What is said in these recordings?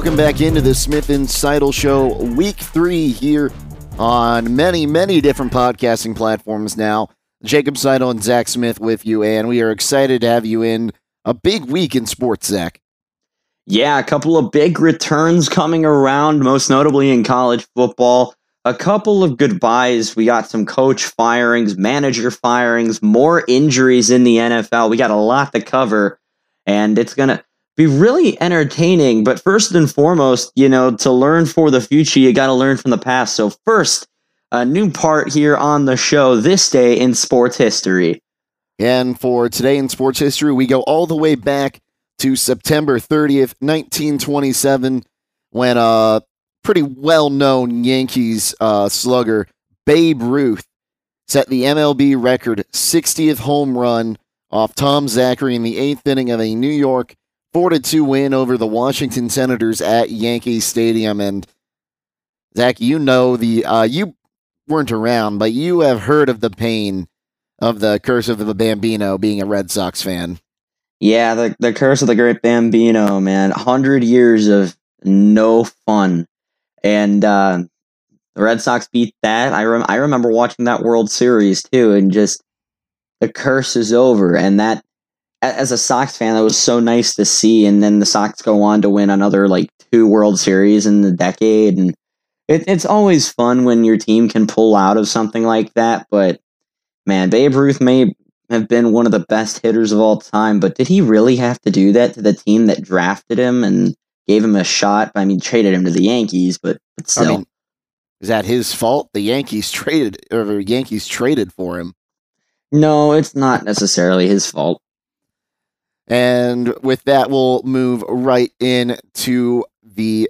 Welcome back into the Smith and Seidel Show, week three here on many, many different podcasting platforms now. Jacob Seidel and Zach Smith with you, and we are excited to have you in a big week in sports, Zach. Yeah, a couple of big returns coming around, most notably in college football. A couple of goodbyes. We got some coach firings, manager firings, more injuries in the NFL. We got a lot to cover, and it's going to be really entertaining. But first and foremost, you know, to learn for the future, you got to learn from the past. So, first, a new part here on the show this day in sports history. And for today in sports history, we go all the way back to September 30th, 1927, when a pretty well known Yankees uh, slugger, Babe Ruth, set the MLB record 60th home run off Tom Zachary in the eighth inning of a New York 4 to 2 win over the Washington Senators at Yankee Stadium. And Zach, you know the, uh, you weren't around, but you have heard of the pain of the curse of the Bambino being a Red Sox fan. Yeah, the, the curse of the great Bambino, man. 100 years of no fun. And uh, the Red Sox beat that. I, rem- I remember watching that World Series too, and just the curse is over. And that as a Sox fan, that was so nice to see. And then the Sox go on to win another like two World Series in the decade, and it, it's always fun when your team can pull out of something like that. But man, Babe Ruth may have been one of the best hitters of all time, but did he really have to do that to the team that drafted him and gave him a shot? I mean, traded him to the Yankees, but, but still. I mean, is that his fault? The Yankees traded, or Yankees traded for him. No, it's not necessarily his fault. And with that, we'll move right into the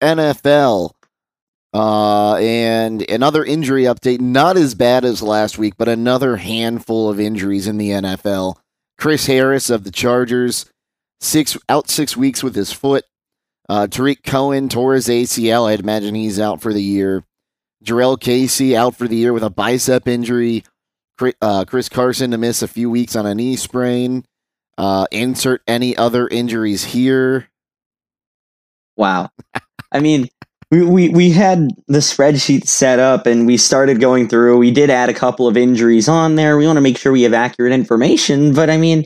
NFL. Uh, and another injury update, not as bad as last week, but another handful of injuries in the NFL. Chris Harris of the Chargers, six out six weeks with his foot. Uh, Tarik Cohen tore his ACL. I'd imagine he's out for the year. Jurrell Casey out for the year with a bicep injury. Uh, Chris Carson to miss a few weeks on a knee sprain. Uh, insert any other injuries here. Wow. I mean, we, we, we had the spreadsheet set up and we started going through. We did add a couple of injuries on there. We want to make sure we have accurate information, but I mean,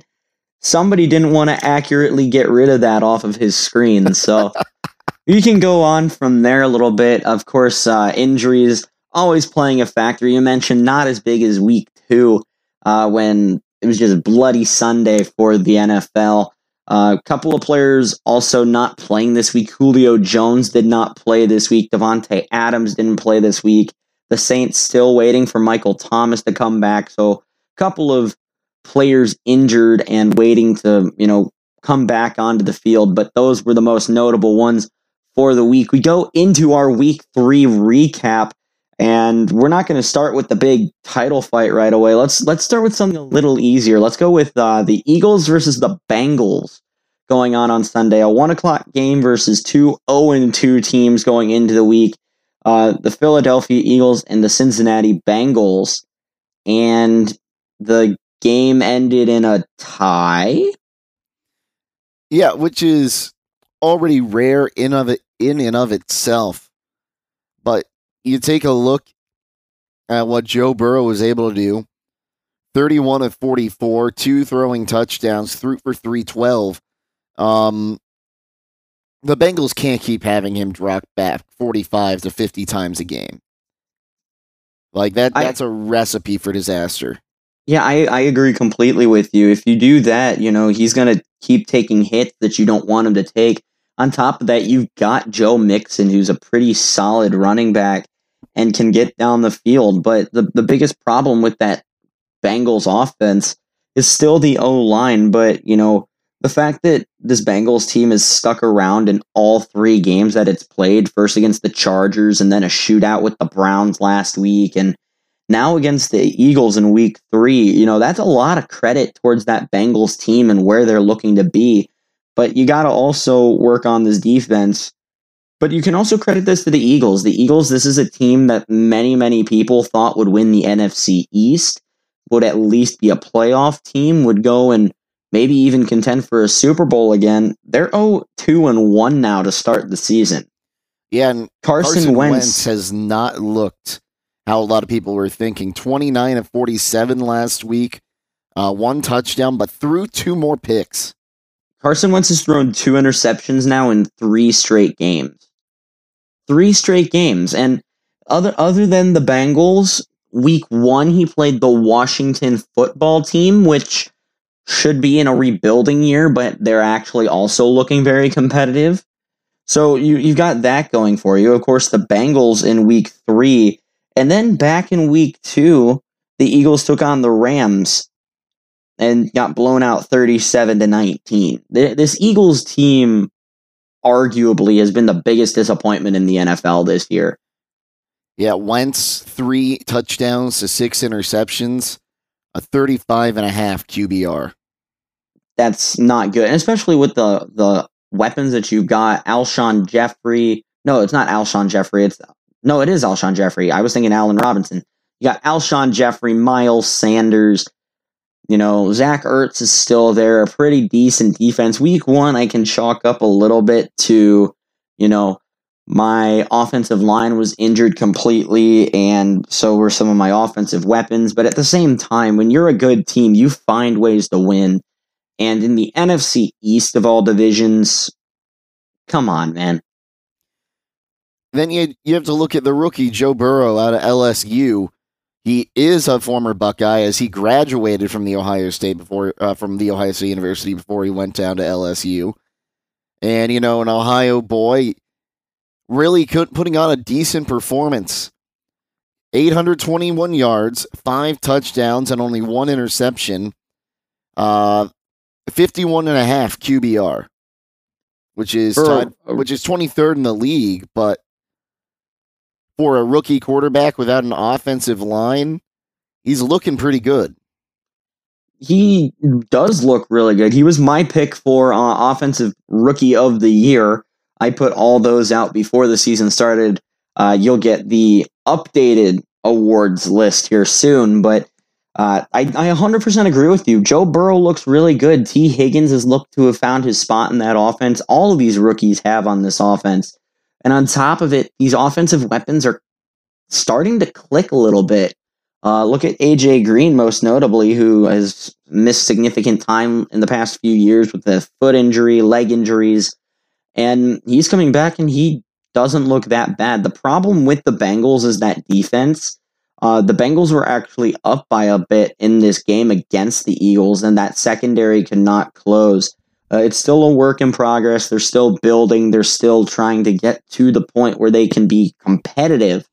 somebody didn't want to accurately get rid of that off of his screen. So you can go on from there a little bit. Of course, uh, injuries always playing a factor. You mentioned not as big as week two uh, when it was just bloody Sunday for the NFL. A uh, couple of players also not playing this week. Julio Jones did not play this week. Davante Adams didn't play this week. The Saints still waiting for Michael Thomas to come back. So, a couple of players injured and waiting to, you know, come back onto the field. But those were the most notable ones for the week. We go into our week three recap. And we're not going to start with the big title fight right away. Let's let's start with something a little easier. Let's go with uh, the Eagles versus the Bengals going on on Sunday. A one o'clock game versus two zero and 2 teams going into the week. Uh, the Philadelphia Eagles and the Cincinnati Bengals. And the game ended in a tie. Yeah, which is already rare in of it in and of itself. You take a look at what Joe Burrow was able to do 31 of 44, two throwing touchdowns, threw for 312. Um, the Bengals can't keep having him drop back 45 to 50 times a game. Like that that's I, a recipe for disaster. Yeah, I, I agree completely with you. If you do that, you know, he's gonna keep taking hits that you don't want him to take. On top of that, you've got Joe Mixon, who's a pretty solid running back and can get down the field. But the, the biggest problem with that Bengals offense is still the O line. But, you know, the fact that this Bengals team is stuck around in all three games that it's played, first against the Chargers and then a shootout with the Browns last week, and now against the Eagles in week three, you know, that's a lot of credit towards that Bengals team and where they're looking to be. But you got to also work on this defense but you can also credit this to the Eagles. The Eagles, this is a team that many, many people thought would win the NFC East, would at least be a playoff team, would go and maybe even contend for a Super Bowl again. They're 0 2 and 1 now to start the season. Yeah, and Carson, Carson Wentz, Wentz has not looked how a lot of people were thinking. 29 of 47 last week, uh, one touchdown, but threw two more picks. Carson Wentz has thrown two interceptions now in three straight games. Three straight games. And other other than the Bengals, week one he played the Washington football team, which should be in a rebuilding year, but they're actually also looking very competitive. So you you've got that going for you. Of course, the Bengals in week three, and then back in week two, the Eagles took on the Rams and got blown out 37 to 19. This Eagles team arguably has been the biggest disappointment in the NFL this year. Yeah, Wentz three touchdowns to six interceptions, a 35 and a half QBR. That's not good, and especially with the the weapons that you've got. Alshon Jeffery. No, it's not Alshon Jeffery. It's no, it is Alshon Jeffery. I was thinking Allen Robinson. You got Alshon Jeffery, Miles Sanders, you know, Zach Ertz is still there, a pretty decent defense. Week one, I can chalk up a little bit to, you know, my offensive line was injured completely, and so were some of my offensive weapons. But at the same time, when you're a good team, you find ways to win. And in the NFC East of all divisions, come on, man. Then you you have to look at the rookie Joe Burrow out of LSU he is a former Buckeye as he graduated from the Ohio State before uh, from the Ohio State University before he went down to LSU. And you know, an Ohio boy really putting on a decent performance. 821 yards, 5 touchdowns and only one interception. Uh 51 and a half QBR, which is tied, which is 23rd in the league, but for a rookie quarterback without an offensive line, he's looking pretty good. He does look really good. He was my pick for uh, offensive rookie of the year. I put all those out before the season started. Uh, you'll get the updated awards list here soon, but uh, I, I 100% agree with you. Joe Burrow looks really good. Tee Higgins has looked to have found his spot in that offense. All of these rookies have on this offense. And on top of it, these offensive weapons are starting to click a little bit. Uh, look at AJ Green, most notably, who has missed significant time in the past few years with the foot injury, leg injuries, and he's coming back and he doesn't look that bad. The problem with the Bengals is that defense. Uh, the Bengals were actually up by a bit in this game against the Eagles, and that secondary could not close. Uh, it's still a work in progress. They're still building. They're still trying to get to the point where they can be competitive.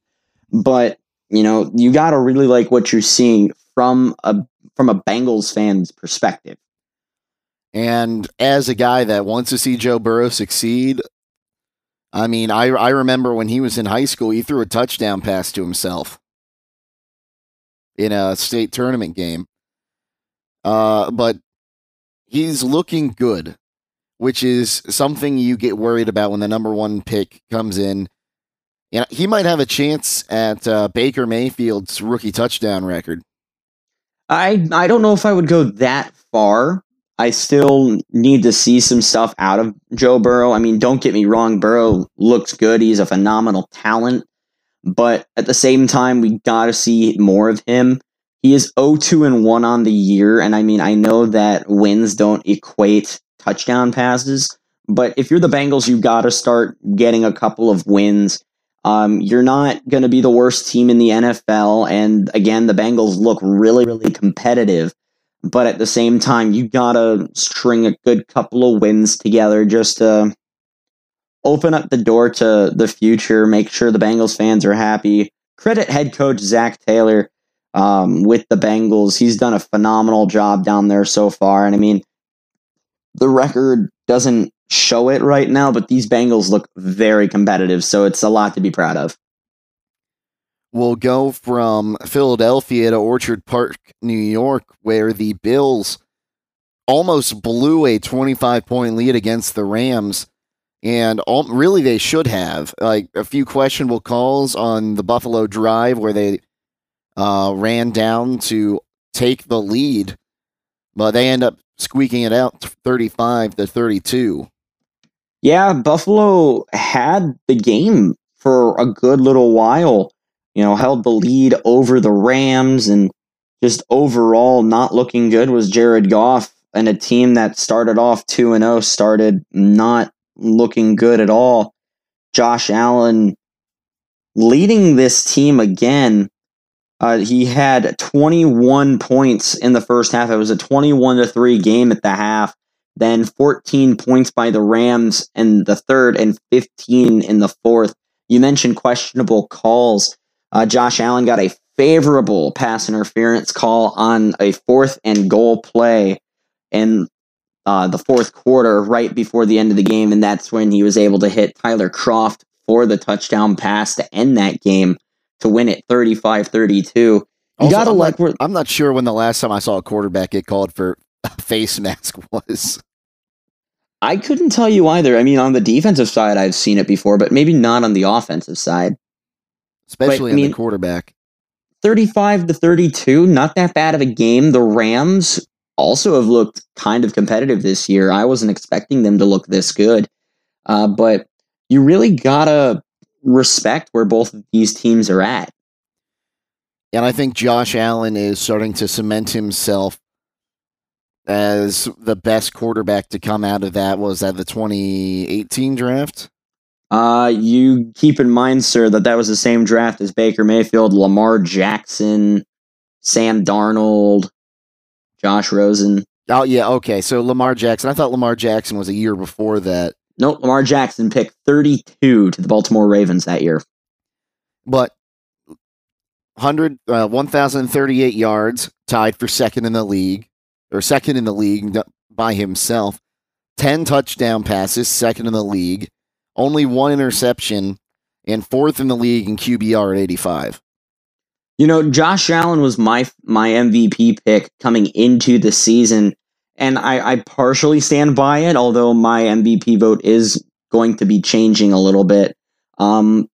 But you know, you got to really like what you're seeing from a from a Bengals fan's perspective. And as a guy that wants to see Joe Burrow succeed, I mean, I I remember when he was in high school, he threw a touchdown pass to himself in a state tournament game. Uh, but he's looking good, which is something you get worried about when the number one pick comes in. You he might have a chance at uh, Baker Mayfield's rookie touchdown record. I I don't know if I would go that far. I still need to see some stuff out of Joe Burrow. I mean, don't get me wrong, Burrow looks good. He's a phenomenal talent. But at the same time, we got to see more of him. He is 0-2 and 1 on the year, and I mean I know that wins don't equate touchdown passes, but if you're the Bengals, you got to start getting a couple of wins. Um, you're not going to be the worst team in the NFL, and again, the Bengals look really, really competitive. But at the same time, you got to string a good couple of wins together just to open up the door to the future, make sure the Bengals fans are happy. Credit head coach Zac Taylor um, with the Bengals. He's done a phenomenal job down there so far. And I mean, the record doesn't show it right now, but these Bengals look very competitive. So it's a lot to be proud of. We'll go from Philadelphia to Orchard Park, New York, where the Bills almost blew a 25 point lead against the Rams. And all, really, they should have. Like a few questionable calls on the Buffalo drive where they uh, ran down to take the lead. but they end up squeaking it out 35 to 32. Yeah, Buffalo had the game for a good little while. You know, held the lead over the Rams and just overall not looking good was Jared Goff and a team that started off 2 and 0 started not looking good at all. Josh Allen leading this team again. Uh, he had 21 points in the first half. It was a 21 to 3 game at the half. Then 14 points by the Rams in the third and 15 in the fourth. You mentioned questionable calls. Uh, Josh Allen got a favorable pass interference call on a fourth and goal play in uh, the fourth quarter, right before the end of the game, and that's when he was able to hit Tyler Kroft for the touchdown pass to end that game to win it 35-32. You gotta I'm like not, I'm not sure when the last time I saw a quarterback get called for a face mask was. I couldn't tell you either. I mean, on the defensive side, I've seen it before, but maybe not on the offensive side. Especially I mean- in the quarterback. 35 to 32, not that bad of a game. The Rams also have looked kind of competitive this year. I wasn't expecting them to look this good. Uh, but you really gotta respect where both of these teams are at. And I think Josh Allen is starting to cement himself as the best quarterback to come out of that. Was that the 2018 draft? Uh, you keep in mind, sir, that that was the same draft as Baker Mayfield, Lamar Jackson, Sam Darnold, Josh Rosen. Oh yeah, okay. So Lamar Jackson. I thought Lamar Jackson was a year before that, Nope, Lamar Jackson picked 32 to the Baltimore Ravens that year. but 100 uh, 1038 yards, tied for second in the league or second in the league by himself. 10 touchdown passes, second in the league. Only one interception and fourth in the league in QBR at 85. You know, Josh Allen was my my MVP pick coming into the season, and I, I partially stand by it. Although my MVP vote is going to be changing a little bit. Um,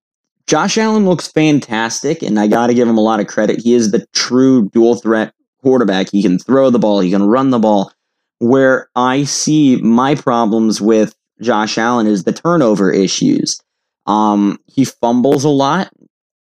Josh Allen looks fantastic, and I got to give him a lot of credit. He is the true dual threat quarterback. He can throw the ball, he can run the ball. Where I see my problems with Josh Allen is the turnover issues. Um, he fumbles a lot,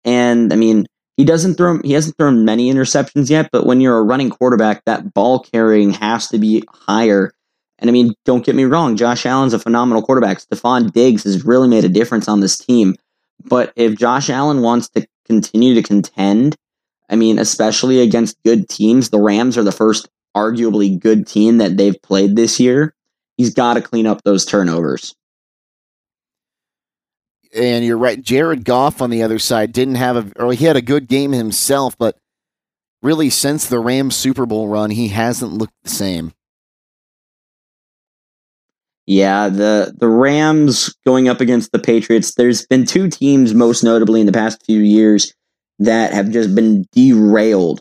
and I mean, he doesn't throw. He hasn't thrown many interceptions yet, but when you're a running quarterback, that ball carrying has to be higher. And I mean, don't get me wrong, Josh Allen's a phenomenal quarterback. Stefon Diggs has really made a difference on this team. But if Josh Allen wants to continue to contend, I mean, especially against good teams, the Rams are the first arguably good team that they've played this year. He's got to clean up those turnovers. And you're right. Jared Goff on the other side didn't have a, or he had a good game himself, but really since the Rams Super Bowl run, he hasn't looked the same. Yeah, the the Rams going up against the Patriots. There's been two teams, most notably in the past few years, that have just been derailed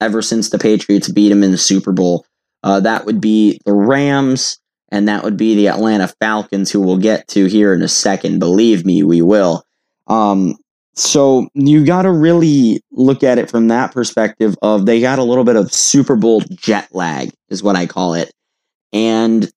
ever since the Patriots beat them in the Super Bowl. Uh, that would be the Rams, and that would be the Atlanta Falcons, who we'll get to here in a second. Believe me, we will. Um, so you got to really look at it from that perspective of they got a little bit of Super Bowl jet lag, is what I call it, and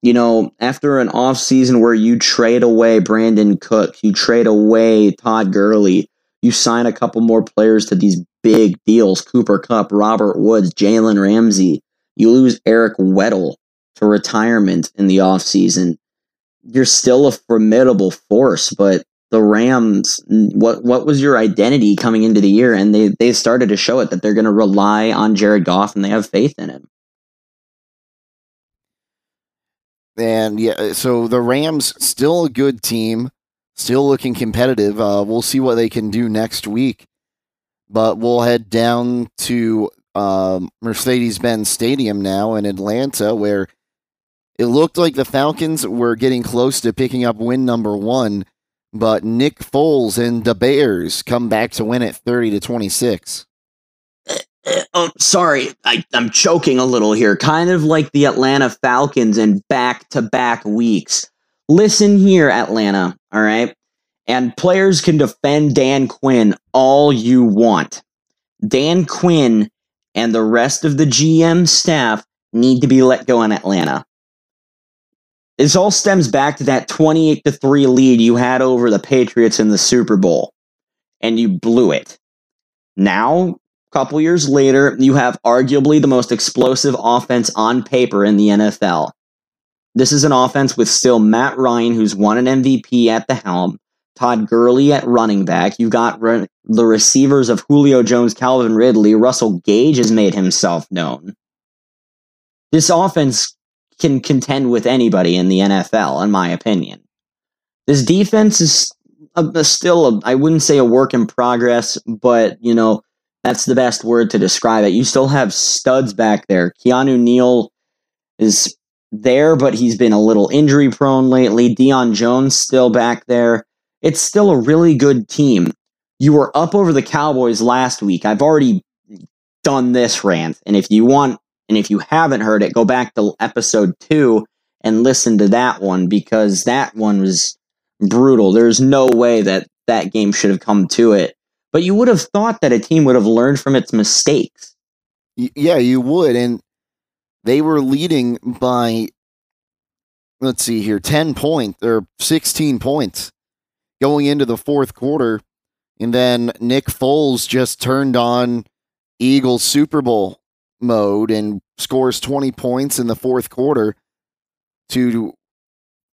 you know, after an off season where you trade away Brandin Cook, you trade away Todd Gurley, you sign a couple more players to these big deals Cooper Kupp, Robert Woods, Jalen Ramsey. You lose Eric Weddle to retirement in the offseason. You're still a formidable force, but the Rams, what what was your identity coming into the year? And they they started to show it that they're going to rely on Jared Goff and they have faith in him. And yeah, so the Rams still a good team, still looking competitive. Uh, we'll see what they can do next week. But we'll head down to um, Mercedes Benz Stadium now in Atlanta, where it looked like the Falcons were getting close to picking up win number one. But Nick Foles and the Bears come back to win it 30 to 26. Oh, sorry, I, I'm choking a little here. Kind of like the Atlanta Falcons in back to back weeks. Listen here, Atlanta, all right? And players can defend Dan Quinn all you want. Dan Quinn and the rest of the GM staff need to be let go in Atlanta. This all stems back to that 28 to 3 lead you had over the Patriots in the Super Bowl, and you blew it. Now, a couple years later, you have arguably the most explosive offense on paper in the NFL. This is an offense with still Matt Ryan, who's won an MVP at the helm, Todd Gurley at running back. You've got re- the receivers of Julio Jones, Calvin Ridley, Russell Gage has made himself known. This offense can contend with anybody in the NFL, in my opinion. This defense is a, a still, I wouldn't say a work in progress, but, you know, that's the best word to describe it. You still have studs back there. Keanu Neal is there, but he's been a little injury prone lately. Deion Jones still back there. It's still a really good team. You were up over the Cowboys last week. I've already done this rant. And if you want and if you haven't heard it, go back to episode two and listen to that one because that one was brutal. There's no way that that game should have come to it. But you would have thought that a team would have learned from its mistakes. Yeah, you would. And they were leading by, let's see here, 10 points or 16 points going into the fourth quarter. And then Nick Foles just turned on Eagles Super Bowl mode and scores 20 points in the fourth quarter to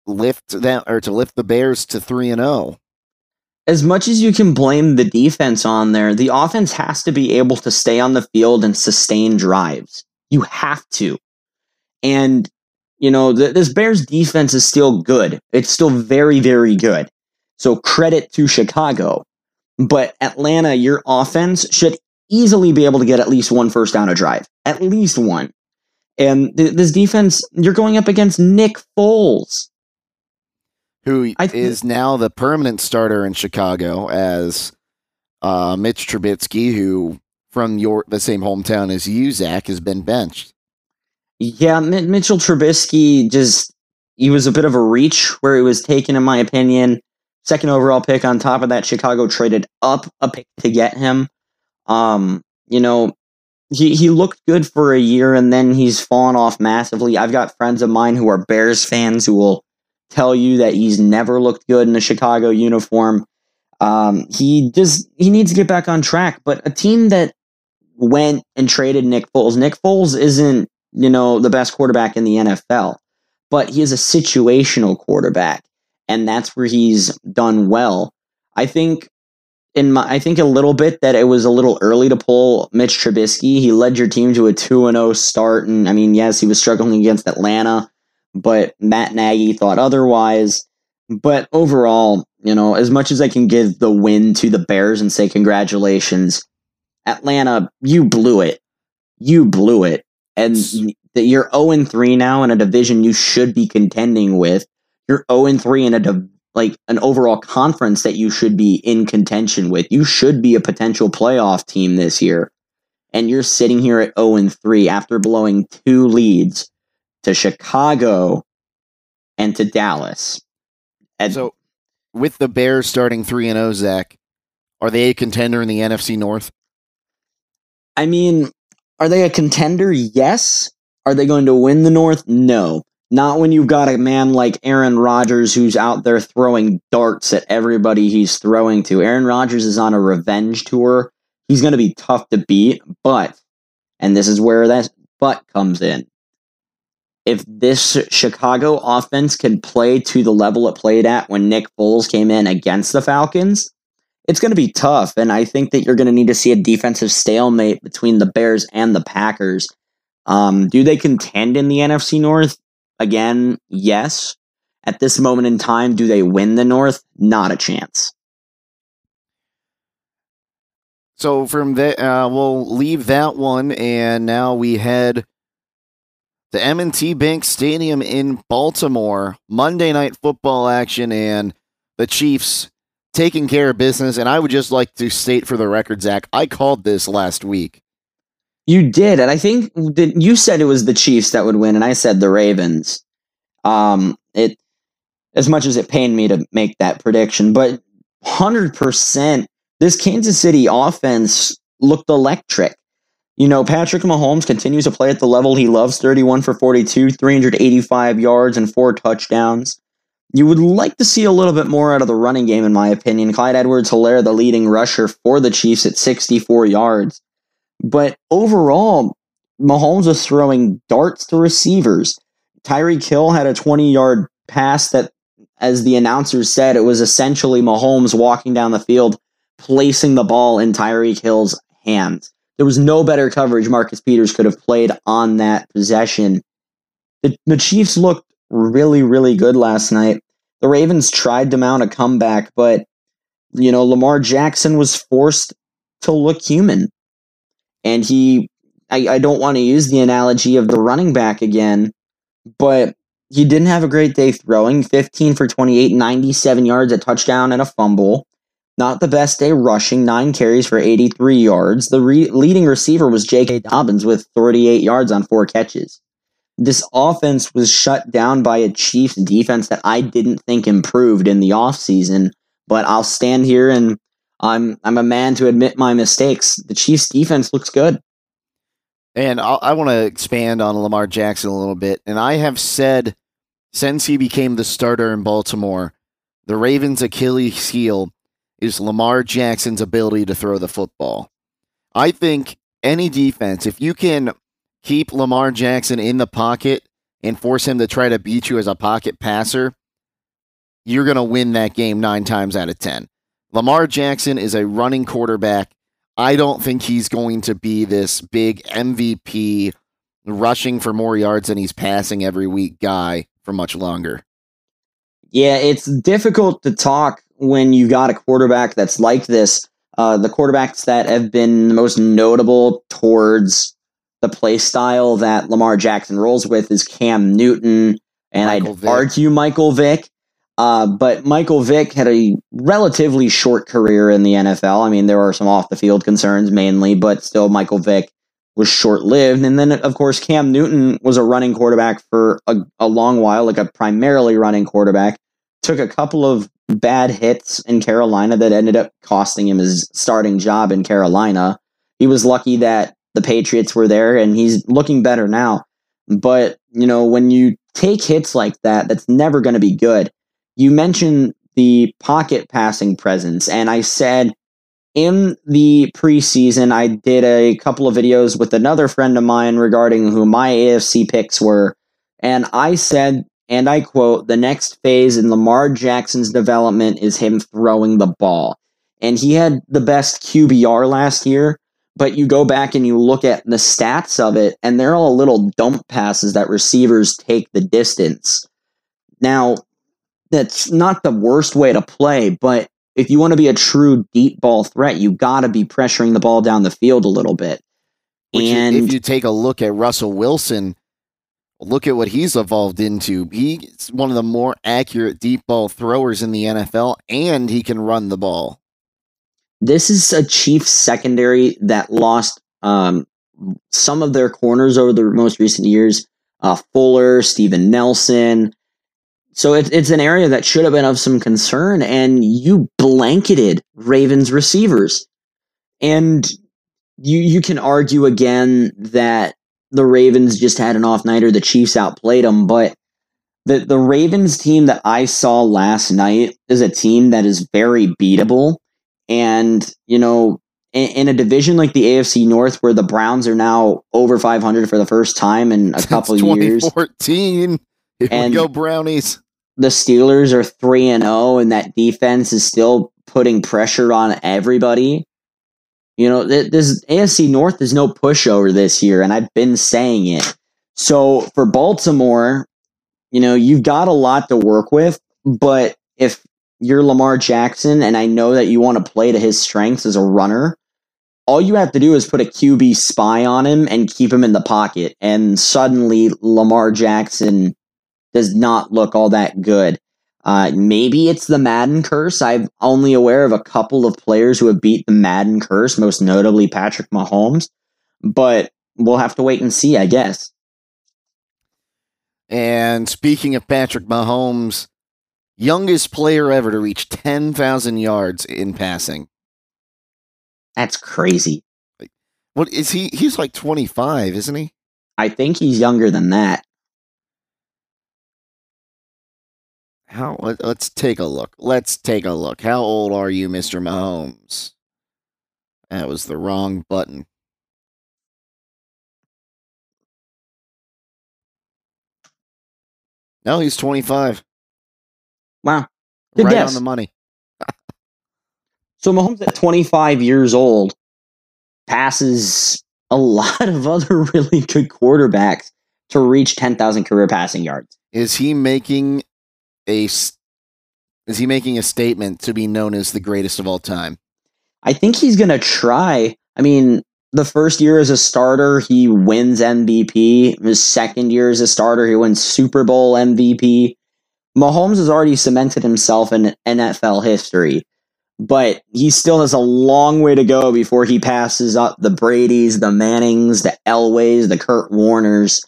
lift that or to lift the Bears to 3 and 0. As much as you can blame the defense on there, the offense has to be able to stay on the field and sustain drives. You have to. And you know, th- this Bears defense is still good. It's still very very good. So credit to Chicago. But Atlanta, your offense should easily be able to get at least one first down a drive, at least one. And th- this defense, you're going up against Nick Foles, who th- is now the permanent starter in Chicago as uh, Mitch Trubisky, who from your the same hometown as you, Zach, has been benched. Yeah, M- Mitchell Trubisky just he was a bit of a reach where he was taken, in my opinion. Second overall pick. On top of that, Chicago traded up a pick to get him. Um, you know, he he looked good for a year and then he's fallen off massively. I've got friends of mine who are Bears fans who will tell you that he's never looked good in a Chicago uniform. Um, he just he needs to get back on track. But a team that went and traded Nick Foles, Nick Foles isn't you know the best quarterback in the NFL, but he is a situational quarterback, and that's where he's done well. I think in my, I think a little bit that it was a little early to pull Mitch Trubisky. He led your team to a 2 and 0 start and I mean, yes, he was struggling against Atlanta, but Matt Nagy thought otherwise. But overall, you know, as much as I can give the win to the Bears and say congratulations, Atlanta, you blew it. You blew it. And you're 0 3 now in a division you should be contending with. You're 0 3 in a div- like an overall conference that you should be in contention with. You should be a potential playoff team this year. And you're sitting here at 0 and 3 after blowing two leads to Chicago and to Dallas. And so with the Bears starting 3 and 0, Zach, are they a contender in the NFC North? I mean, are they a contender? Yes. Are they going to win the North? No. Not when you've got a man like Aaron Rodgers who's out there throwing darts at everybody he's throwing to. Aaron Rodgers is on a revenge tour. He's going to be tough to beat, but, and this is where that but comes in. If this Chicago offense can play to the level it played at when Nick Foles came in against the Falcons, it's going to be tough. And I think that you're going to need to see a defensive stalemate between the Bears and the Packers. Um, do they contend in the NFC North? Again, yes. At this moment in time, do they win the North? Not a chance. So from there, uh, we'll leave that one, and now we head to M&T Bank Stadium in Baltimore. Monday night football action, and the Chiefs taking care of business. And I would just like to state for the record, Zach, I called this last week. You did, and I think that you said it was the Chiefs that would win, and I said the Ravens. Um, it as much as it pained me to make that prediction, but hundred percent, this Kansas City offense looked electric. you know, Patrick Mahomes continues to play at the level he loves 31 for 42, 385 yards, and four touchdowns. You would like to see a little bit more out of the running game, in my opinion. Clyde Edwards Helaire, the leading rusher for the Chiefs at 64 yards. But overall, Mahomes was throwing darts to receivers. Tyreek Hill had a 20 yard pass that, as the announcers said, it was essentially Mahomes walking down the field, placing the ball in Tyreek Hill's hands. There was no better coverage Marcus Peters could have played on that possession. The, the Chiefs looked really, really good last night. The Ravens tried to mount a comeback, but, you know, Lamar Jackson was forced to look human. And he, I, I don't want to use the analogy of the running back again, but he didn't have a great day throwing 15 for 28, 97 yards, a touchdown, and a fumble. Not the best day rushing, nine carries for 83 yards. The re- leading receiver was J.K. Dobbins with 38 yards on four catches. This offense was shut down by a Chiefs defense that I didn't think improved in the offseason, but I'll stand here and I'm I'm a man to admit my mistakes. The Chiefs defense looks good. And I'll, i want to expand on Lamar Jackson a little bit. And I have said since he became the starter in Baltimore, the Ravens' Achilles heel is Lamar Jackson's ability to throw the football. I think any defense, if you can keep Lamar Jackson in the pocket and force him to try to beat you as a pocket passer, you're going to win that game nine times out of 10. Lamar Jackson is a running quarterback. I don't think he's going to be this big MVP rushing for more yards than he's passing every week guy for much longer. Yeah, it's difficult to talk when you got a quarterback that's like this. Uh, the quarterbacks that have been the most notable towards the play style that Lamar Jackson rolls with is Cam Newton, and Michael I'd Vick. argue Michael Vick. Uh, but Michael Vick had a relatively short career in the NFL. I mean, there are some off the field concerns mainly, but still, Michael Vick was short lived. And then, of course, Cam Newton was a running quarterback for a, a long while, like a primarily running quarterback. Took a couple of bad hits in Carolina that ended up costing him his starting job in Carolina. He was lucky that the Patriots were there and he's looking better now. But, you know, when you take hits like that, that's never going to be good. You mentioned the pocket passing presence, and I said in the preseason, I did a couple of videos with another friend of mine regarding who my AFC picks were. And I said and I quote, the next phase in Lamar Jackson's development is him throwing the ball. And he had the best QBR last year, but you go back and you look at the stats of it, and they're all little dump passes that receivers take the distance. Now, that's not the worst way to play, but if you want to be a true deep ball threat, you got to be pressuring the ball down the field a little bit. Which and if you take a look at Russell Wilson, look at what he's evolved into. He's one of the more accurate deep ball throwers in the NFL, and he can run the ball. This is a Chiefs secondary that lost um, some of their corners over the most recent years. Uh, Fuller, Steven Nelson. So it, it's an area that should have been of some concern, and you blanketed Ravens receivers. And you you can argue again that the Ravens just had an off night or the Chiefs outplayed them. But the, the Ravens team that I saw last night is a team that is very beatable. And, you know, in, in a division like the AFC North where the Browns are now over 500 for the first time in a Since couple years. 2014. Here and we go, Brownies. The Steelers are 3 and 0, and that defense is still putting pressure on everybody. You know, this AFC North is no pushover this year, and I've been saying it. So for Baltimore, you know, you've got a lot to work with, but if you're Lamar Jackson, and I know that you want to play to his strengths as a runner, all you have to do is put a QB spy on him and keep him in the pocket, and suddenly Lamar Jackson does not look all that good. Uh, maybe it's the Madden curse. I'm only aware of a couple of players who have beat the Madden curse, most notably Patrick Mahomes. But we'll have to wait and see, I guess. And speaking of Patrick Mahomes, youngest player ever to reach 10,000 yards in passing. That's crazy. What is he? He's like 25, isn't he? I think he's younger than that. How? let- Let's take a look. Let's take a look. How old are you, Mr. Mahomes? That was the wrong button. No, he's 25. Wow. Good right guess. on the money. So Mahomes at 25 years old passes a lot of other really good quarterbacks to reach 10,000 career passing yards. Is he making a is he making a statement to be known as the greatest of all time? I think he's going to try. I mean, the first year as a starter, he wins MVP. His second year as a starter, he wins Super Bowl MVP. Mahomes has already cemented himself in NFL history, but he still has a long way to go before he passes up the Brady's, the Mannings, the Elways, the Kurt Warners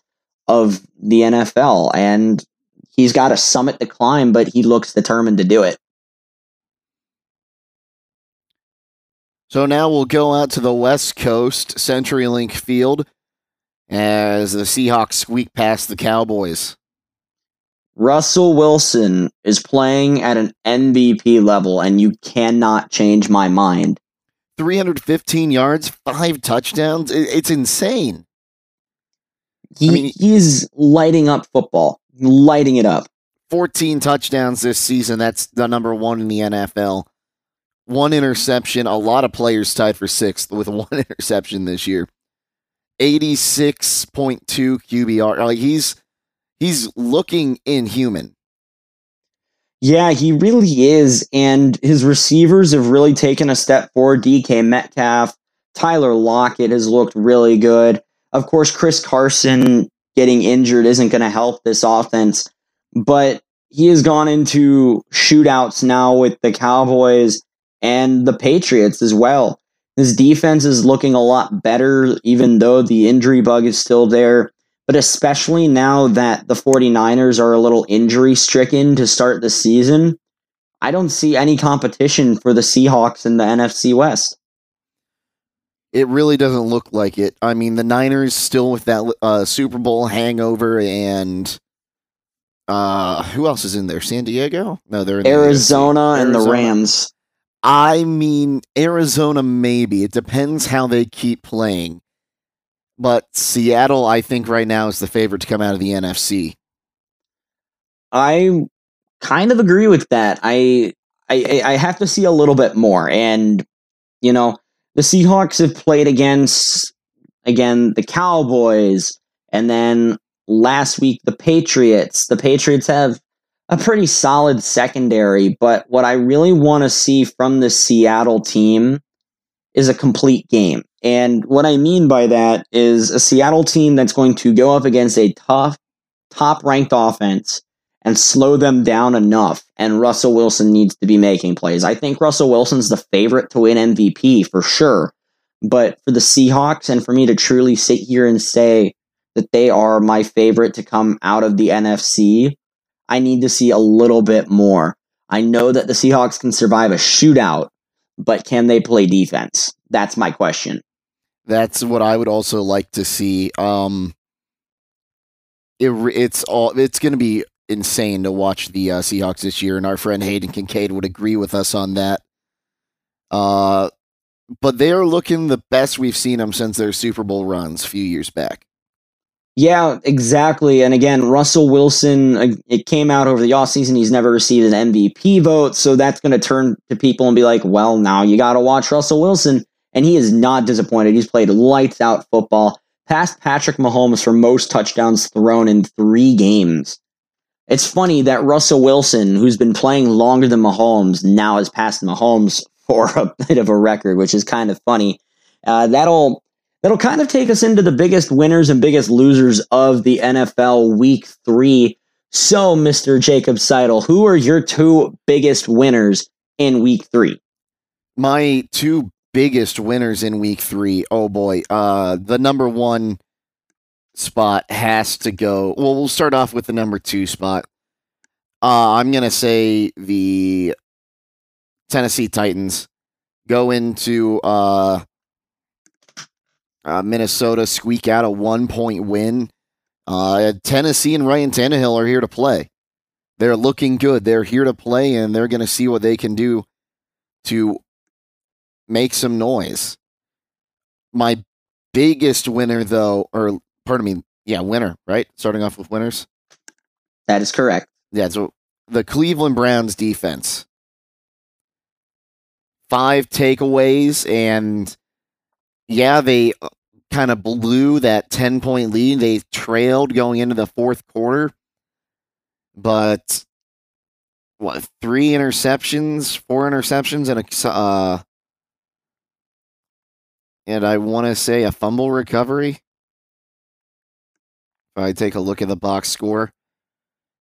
of the NFL. And he's got a summit to climb, but he looks determined to do it. So now we'll go out to the West Coast, CenturyLink Field, as the Seahawks squeak past the Cowboys. Russell Wilson is playing at an MVP level, and you cannot change my mind. 315 yards, five touchdowns. It's insane. He, I mean- he's lighting up football, lighting it up. 14 touchdowns this season. That's the number one in the NFL. One interception. A lot of players tied for sixth with one interception this year. 86.2 QBR. Like he's he's looking inhuman. Yeah, he really is. And his receivers have really taken a step forward. DK Metcalf, Tyler Lockett has looked really good. Of course, Chris Carson getting injured isn't going to help this offense, but he has gone into shootouts now with the Cowboys and the Patriots as well. His defense is looking a lot better, even though the injury bug is still there but especially now that the 49ers are a little injury stricken to start the season, I don't see any competition for the Seahawks in the NFC West. It really doesn't look like it. I mean, the Niners still with that uh, Super Bowl hangover, and uh, who else is in there? San Diego? No, they're in the Arizona and the Rams. I mean, Arizona, maybe. It depends how they keep playing. But Seattle, I think right now is the favorite to come out of the NFC. I kind of agree with that. I, I I have to see a little bit more, and you know the Seahawks have played against again the Cowboys, and then last week the Patriots. The Patriots have a pretty solid secondary, but what I really want to see from the Seattle team is a complete game. And what I mean by that is a Seattle team that's going to go up against a tough, top ranked offense and slow them down enough. And Russell Wilson needs to be making plays. I think Russell Wilson's the favorite to win MVP for sure. But for the Seahawks, and for me to truly sit here and say that they are my favorite to come out of the NFC, I need to see a little bit more. I know that the Seahawks can survive a shootout, but can they play defense? That's my question. That's what I would also like to see. Um, it, it's all it's going to be insane to watch the uh, Seahawks this year, and our friend Hayden Kincaid would agree with us on that. Uh, but they are looking the best we've seen them since their Super Bowl runs a few years back. Yeah, exactly. And again, Russell Wilson, uh, it came out over the offseason. He's never received an MVP vote. So that's going to turn to people and be like, well, now you got to watch Russell Wilson. And he is not disappointed. He's played lights out football, passed Patrick Mahomes for most touchdowns thrown in three games. It's funny that Russell Wilson, who's been playing longer than Mahomes, now has passed Mahomes for a bit of a record, which is kind of funny. Uh, that'll that'll kind of take us into the biggest winners and biggest losers of the NFL week three. So, Mr. Jacob Seidel, who are your two biggest winners in week three? My two biggest winners in week three. Oh boy. Uh the number one spot has to go. Well, we'll start off with the number two spot. Uh I'm gonna say the Tennessee Titans go into uh uh, Minnesota squeak out a one point win. Uh, Tennessee and Ryan Tannehill are here to play. They're looking good. They're here to play, and they're going to see what they can do to make some noise. My biggest winner, though, or pardon me, yeah, winner, right? Starting off with winners. That is correct. Yeah, so the Cleveland Browns defense. Five takeaways, and yeah, they uh, kind of blew that 10 point lead. They trailed going into the fourth quarter, but what, three interceptions, four interceptions, and a, uh, and I want to say a fumble recovery. If I take a look at the box score.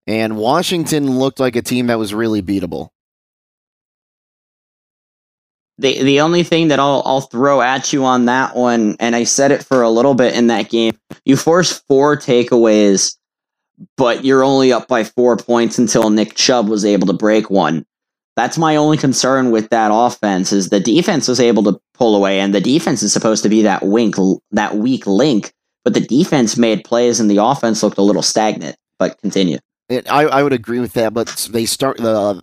And Washington looked like a team that was really beatable. The the only thing that I'll I'll throw at you on that one, and I said it for a little bit in that game, you forced four takeaways, but you're only up by four points until Nick Chubb was able to break one. That's my only concern with that offense is the defense was able to pull away, and the defense is supposed to be that wink that weak link, but the defense made plays and the offense looked a little stagnant. But continue. I I would agree with that, but they start the.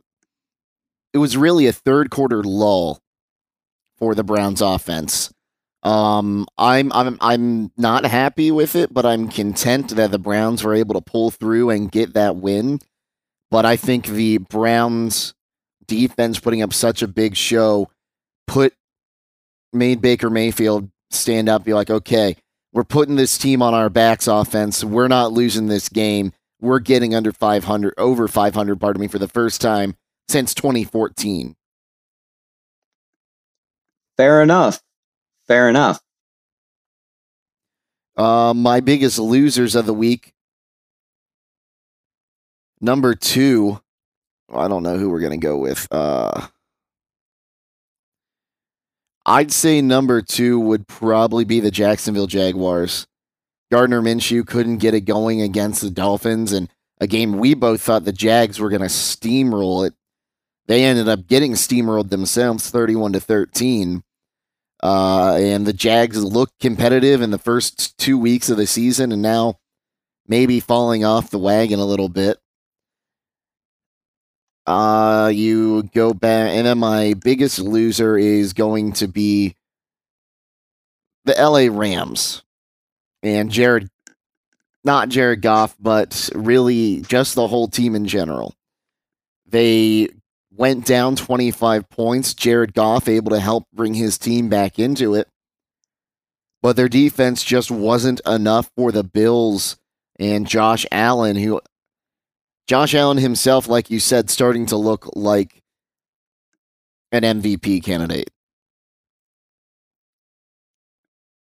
It was really a third quarter lull for the Browns offense. Um, I'm I'm I'm not happy with it, but I'm content that the Browns were able to pull through and get that win. But I think the Browns defense putting up such a big show put made Baker Mayfield stand up, be like, okay, we're putting this team on our backs offense. We're not losing this game. We're getting under 500, over 500, pardon me, for the first time since 2014. Fair enough. Fair enough. Uh, my biggest losers of the week. Number two, I don't know who we're going to go with. Uh, I'd say number two would probably be the Jacksonville Jaguars. Gardner Minshew couldn't get it going against the Dolphins, and a game we both thought the Jags were going to steamroll it. They ended up getting steamrolled themselves, thirty-one to thirteen. Uh, and the Jags looked competitive in the first two weeks of the season, and now maybe falling off the wagon a little bit. Uh, you go back, and then my biggest loser is going to be the LA Rams and Jared, not Jared Goff, but really just the whole team in general. They went down 25 points. Jared Goff able to help bring his team back into it. But their defense just wasn't enough for the Bills and Josh Allen, who Josh Allen himself, like you said, starting to look like an MVP candidate.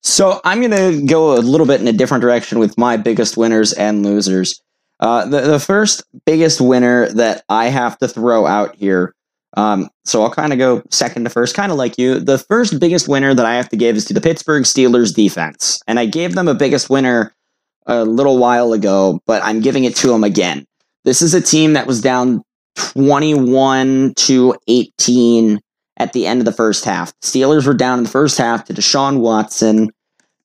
So I'm going to go a little bit in a different direction with my biggest winners and losers. Uh, the, the first biggest winner that I have to throw out here, um, so I'll kind of go second to first, kind of like you. The first biggest winner that I have to give is to the Pittsburgh Steelers defense. And I gave them a biggest winner a little while ago, but I'm giving it to them again. This is a team that was down 21 to 18 at the end of the first half. Steelers were down in the first half to Deshaun Watson.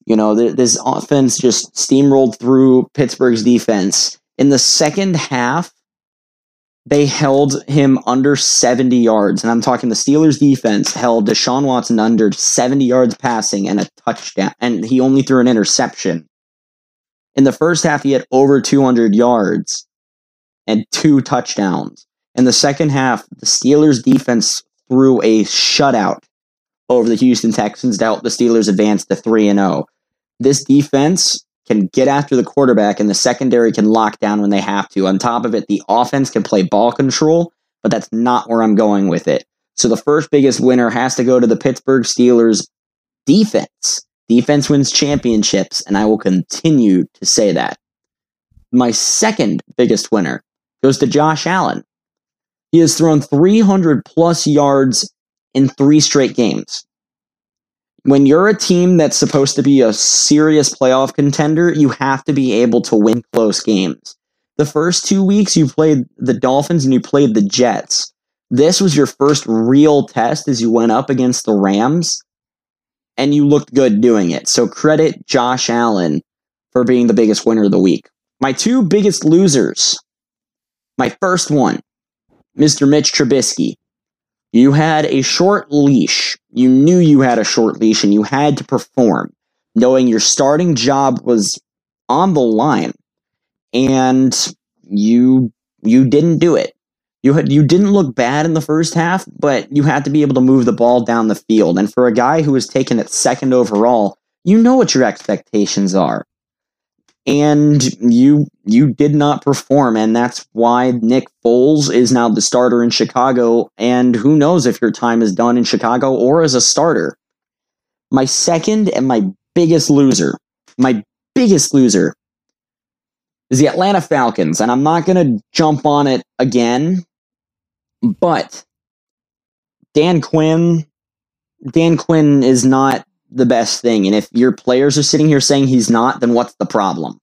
You know, this offense just steamrolled through Pittsburgh's defense. In the second half, they held him under 70 yards. And I'm talking the Steelers defense held Deshaun Watson under 70 yards passing and a touchdown. And he only threw an interception. In the first half, he had over 200 yards and two touchdowns. In the second half, the Steelers defense threw a shutout over the Houston Texans to help the Steelers advance to 3 and 0. This defense can get after the quarterback and the secondary can lock down when they have to. On top of it, the offense can play ball control, but that's not where I'm going with it. So the first biggest winner has to go to the Pittsburgh Steelers defense. Defense wins championships, and I will continue to say that. My second biggest winner goes to Josh Allen. He has thrown 300 plus yards in three straight games. When you're a team that's supposed to be a serious playoff contender, you have to be able to win close games. The first two weeks, you played the Dolphins and you played the Jets. This was your first real test as you went up against the Rams. and you looked good doing it. So credit Josh Allen for being the biggest winner of the week. My two biggest losers. My first one, Mr. Mitch Trubisky. You had a short leash. You knew you had a short leash and you had to perform, knowing your starting job was on the line. And you you didn't do it. You had you didn't look bad in the first half, but you had to be able to move the ball down the field. And for a guy who was taken at second overall, you know what your expectations are. And you you did not perform, and that's why Nick Foles is now the starter in Chicago. And who knows if your time is done in Chicago or as a starter. My second and my biggest loser, my biggest loser is the Atlanta Falcons. And I'm not going to jump on it again but Dan Quinn, Dan Quinn is not the best thing. And if your players are sitting here saying he's not, then what's the problem?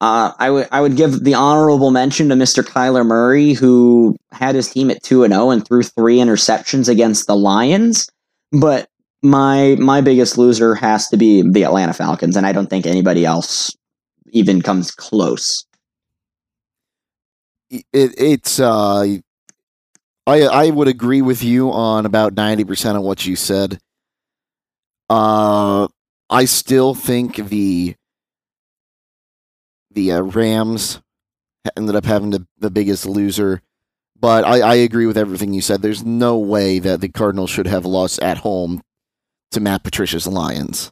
Uh, I would I would give the honorable mention to Mr. Kyler Murray, who had his team at two and zero oh and threw three interceptions against the Lions. But my my biggest loser has to be the Atlanta Falcons, and I don't think anybody else even comes close. It, it's uh, I I would agree with you on about ninety percent of what you said. Uh, I still think the the uh, Rams ended up having the, the biggest loser, but I, I agree with everything you said. There's no way that the Cardinals should have lost at home to Matt Patricia's Lions.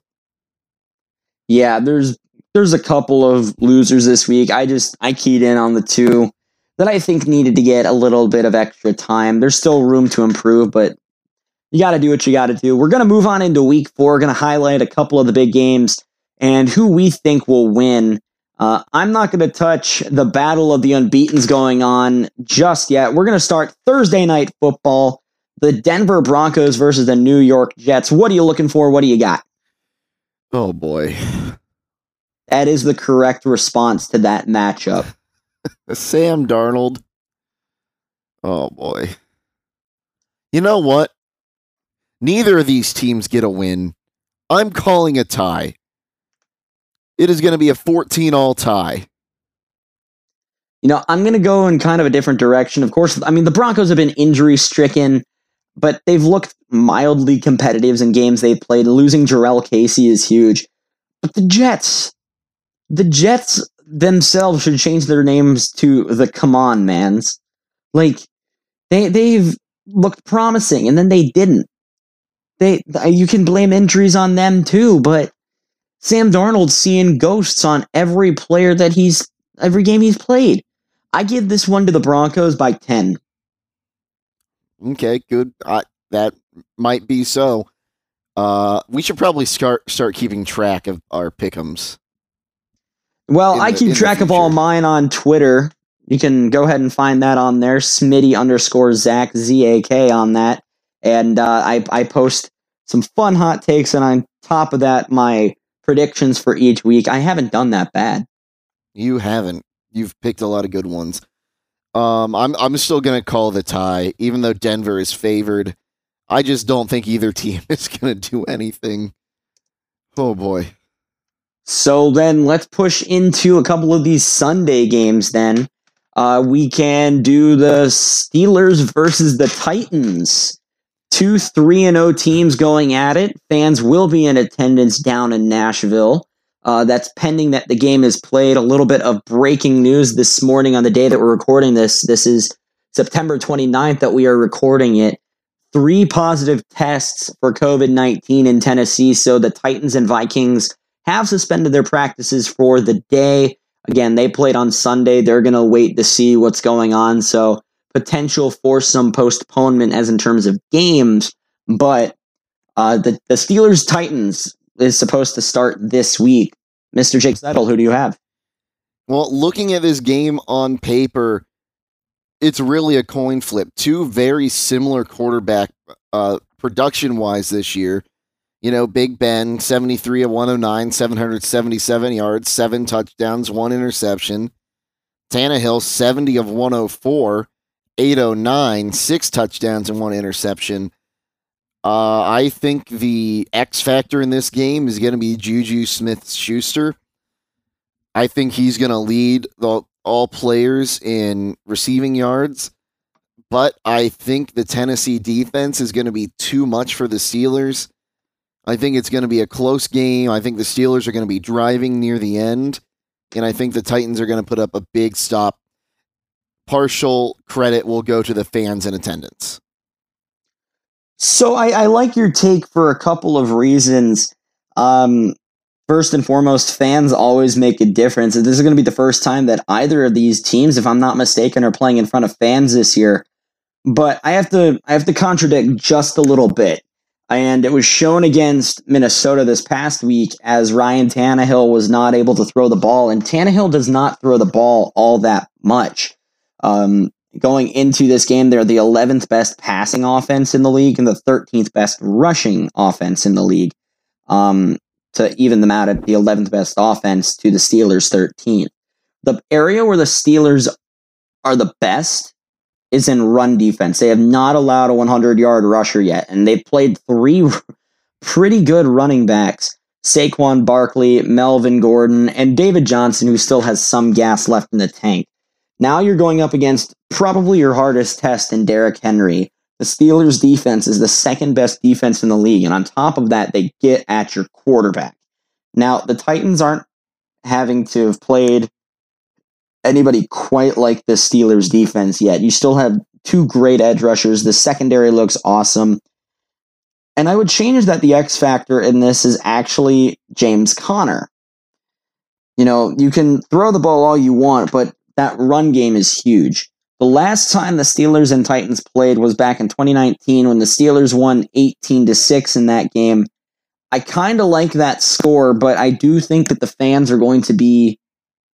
Yeah, there's there's a couple of losers this week. I just I keyed in on the two that I think needed to get a little bit of extra time. There's still room to improve, but you got to do what you got to do. We're going to move on into week four. We're going to highlight a couple of the big games and who we think will win. Uh, I'm not going to touch the battle of the unbeatens going on just yet. We're going to start Thursday night football. The Denver Broncos versus the New York Jets. What are you looking for? What do you got? Oh boy. That is the correct response to that matchup. Sam Darnold. Oh boy. You know what? Neither of these teams get a win. I'm calling a tie. It is going to be a 14 all tie. You know, I'm going to go in kind of a different direction. Of course, I mean, the Broncos have been injury stricken, but they've looked mildly competitive in games they've played. Losing Jurrell Casey is huge. But the Jets, the Jets themselves should change their names to the Come On Mans. Like they they've looked promising and then they didn't. They you can blame injuries on them too, but Sam Darnold's seeing ghosts on every player that he's every game he's played. I give this one to the Broncos by 10. Okay, good. Uh, that might be so. Uh, we should probably start start keeping track of our pickums. Well, I keep track of all mine on Twitter. You can go ahead and find that on there. Smitty underscore Zach Z A K on that, and uh, I I post some fun hot takes, and on top of that, my predictions for each week. I haven't done that bad. You haven't. You've picked a lot of good ones. Um, I'm I'm still gonna call the tie, even though Denver is favored. I just don't think either team is gonna do anything. Oh boy. So then let's push into a couple of these Sunday games then. Uh, we can do the Steelers versus the Titans. Two 3 and 0 teams going at it. Fans will be in attendance down in Nashville. Uh, that's pending that the game is played. A little bit of breaking news this morning on the day that we're recording this. This is September 29th that we are recording it. Three positive tests for COVID 19 in Tennessee. So the Titans and Vikings have suspended their practices for the day. Again, they played on Sunday. They're going to wait to see what's going on. So, potential for some postponement as in terms of games. But uh, the, the Steelers Titans is supposed to start this week. Mr. Jake Seidel, who do you have? Well, looking at this game on paper, it's really a coin flip. Two very similar quarterback uh, production wise this year. You know, Big Ben, 73 of 109, 777 yards, seven touchdowns, one interception. Tannehill, 70 of 104, 809, six touchdowns and one interception. Uh, I think the X factor in this game is going to be Juju Smith Schuster. I think he's going to lead the, all players in receiving yards, but I think the Tennessee defense is going to be too much for the Steelers. I think it's going to be a close game. I think the Steelers are going to be driving near the end, and I think the Titans are going to put up a big stop. Partial credit will go to the fans in attendance. So I, I like your take for a couple of reasons. Um, first and foremost, fans always make a difference. This is going to be the first time that either of these teams, if I'm not mistaken, are playing in front of fans this year. But I have to I have to contradict just a little bit. And it was shown against Minnesota this past week as Ryan Tannehill was not able to throw the ball, and Tannehill does not throw the ball all that much. Um, going into this game, they're the 11th best passing offense in the league and the 13th best rushing offense in the league. Um, to even them out at the 11th best offense to the Steelers' 13th. The area where the Steelers are the best is in run defense. They have not allowed a 100 yard rusher yet, and they've played three pretty good running backs Saquon Barkley, Melvin Gordon, and David Johnson, who still has some gas left in the tank. Now you're going up against probably your hardest test in Derrick Henry. The Steelers' defense is the second best defense in the league, and on top of that, they get at your quarterback. Now, the Titans aren't having to have played anybody quite like the Steelers defense yet. You still have two great edge rushers. The secondary looks awesome. And I would change that the X factor in this is actually James Conner. You know, you can throw the ball all you want, but that run game is huge. The last time the Steelers and Titans played was back in 2019 when the Steelers won 18 to 6 in that game. I kind of like that score, but I do think that the fans are going to be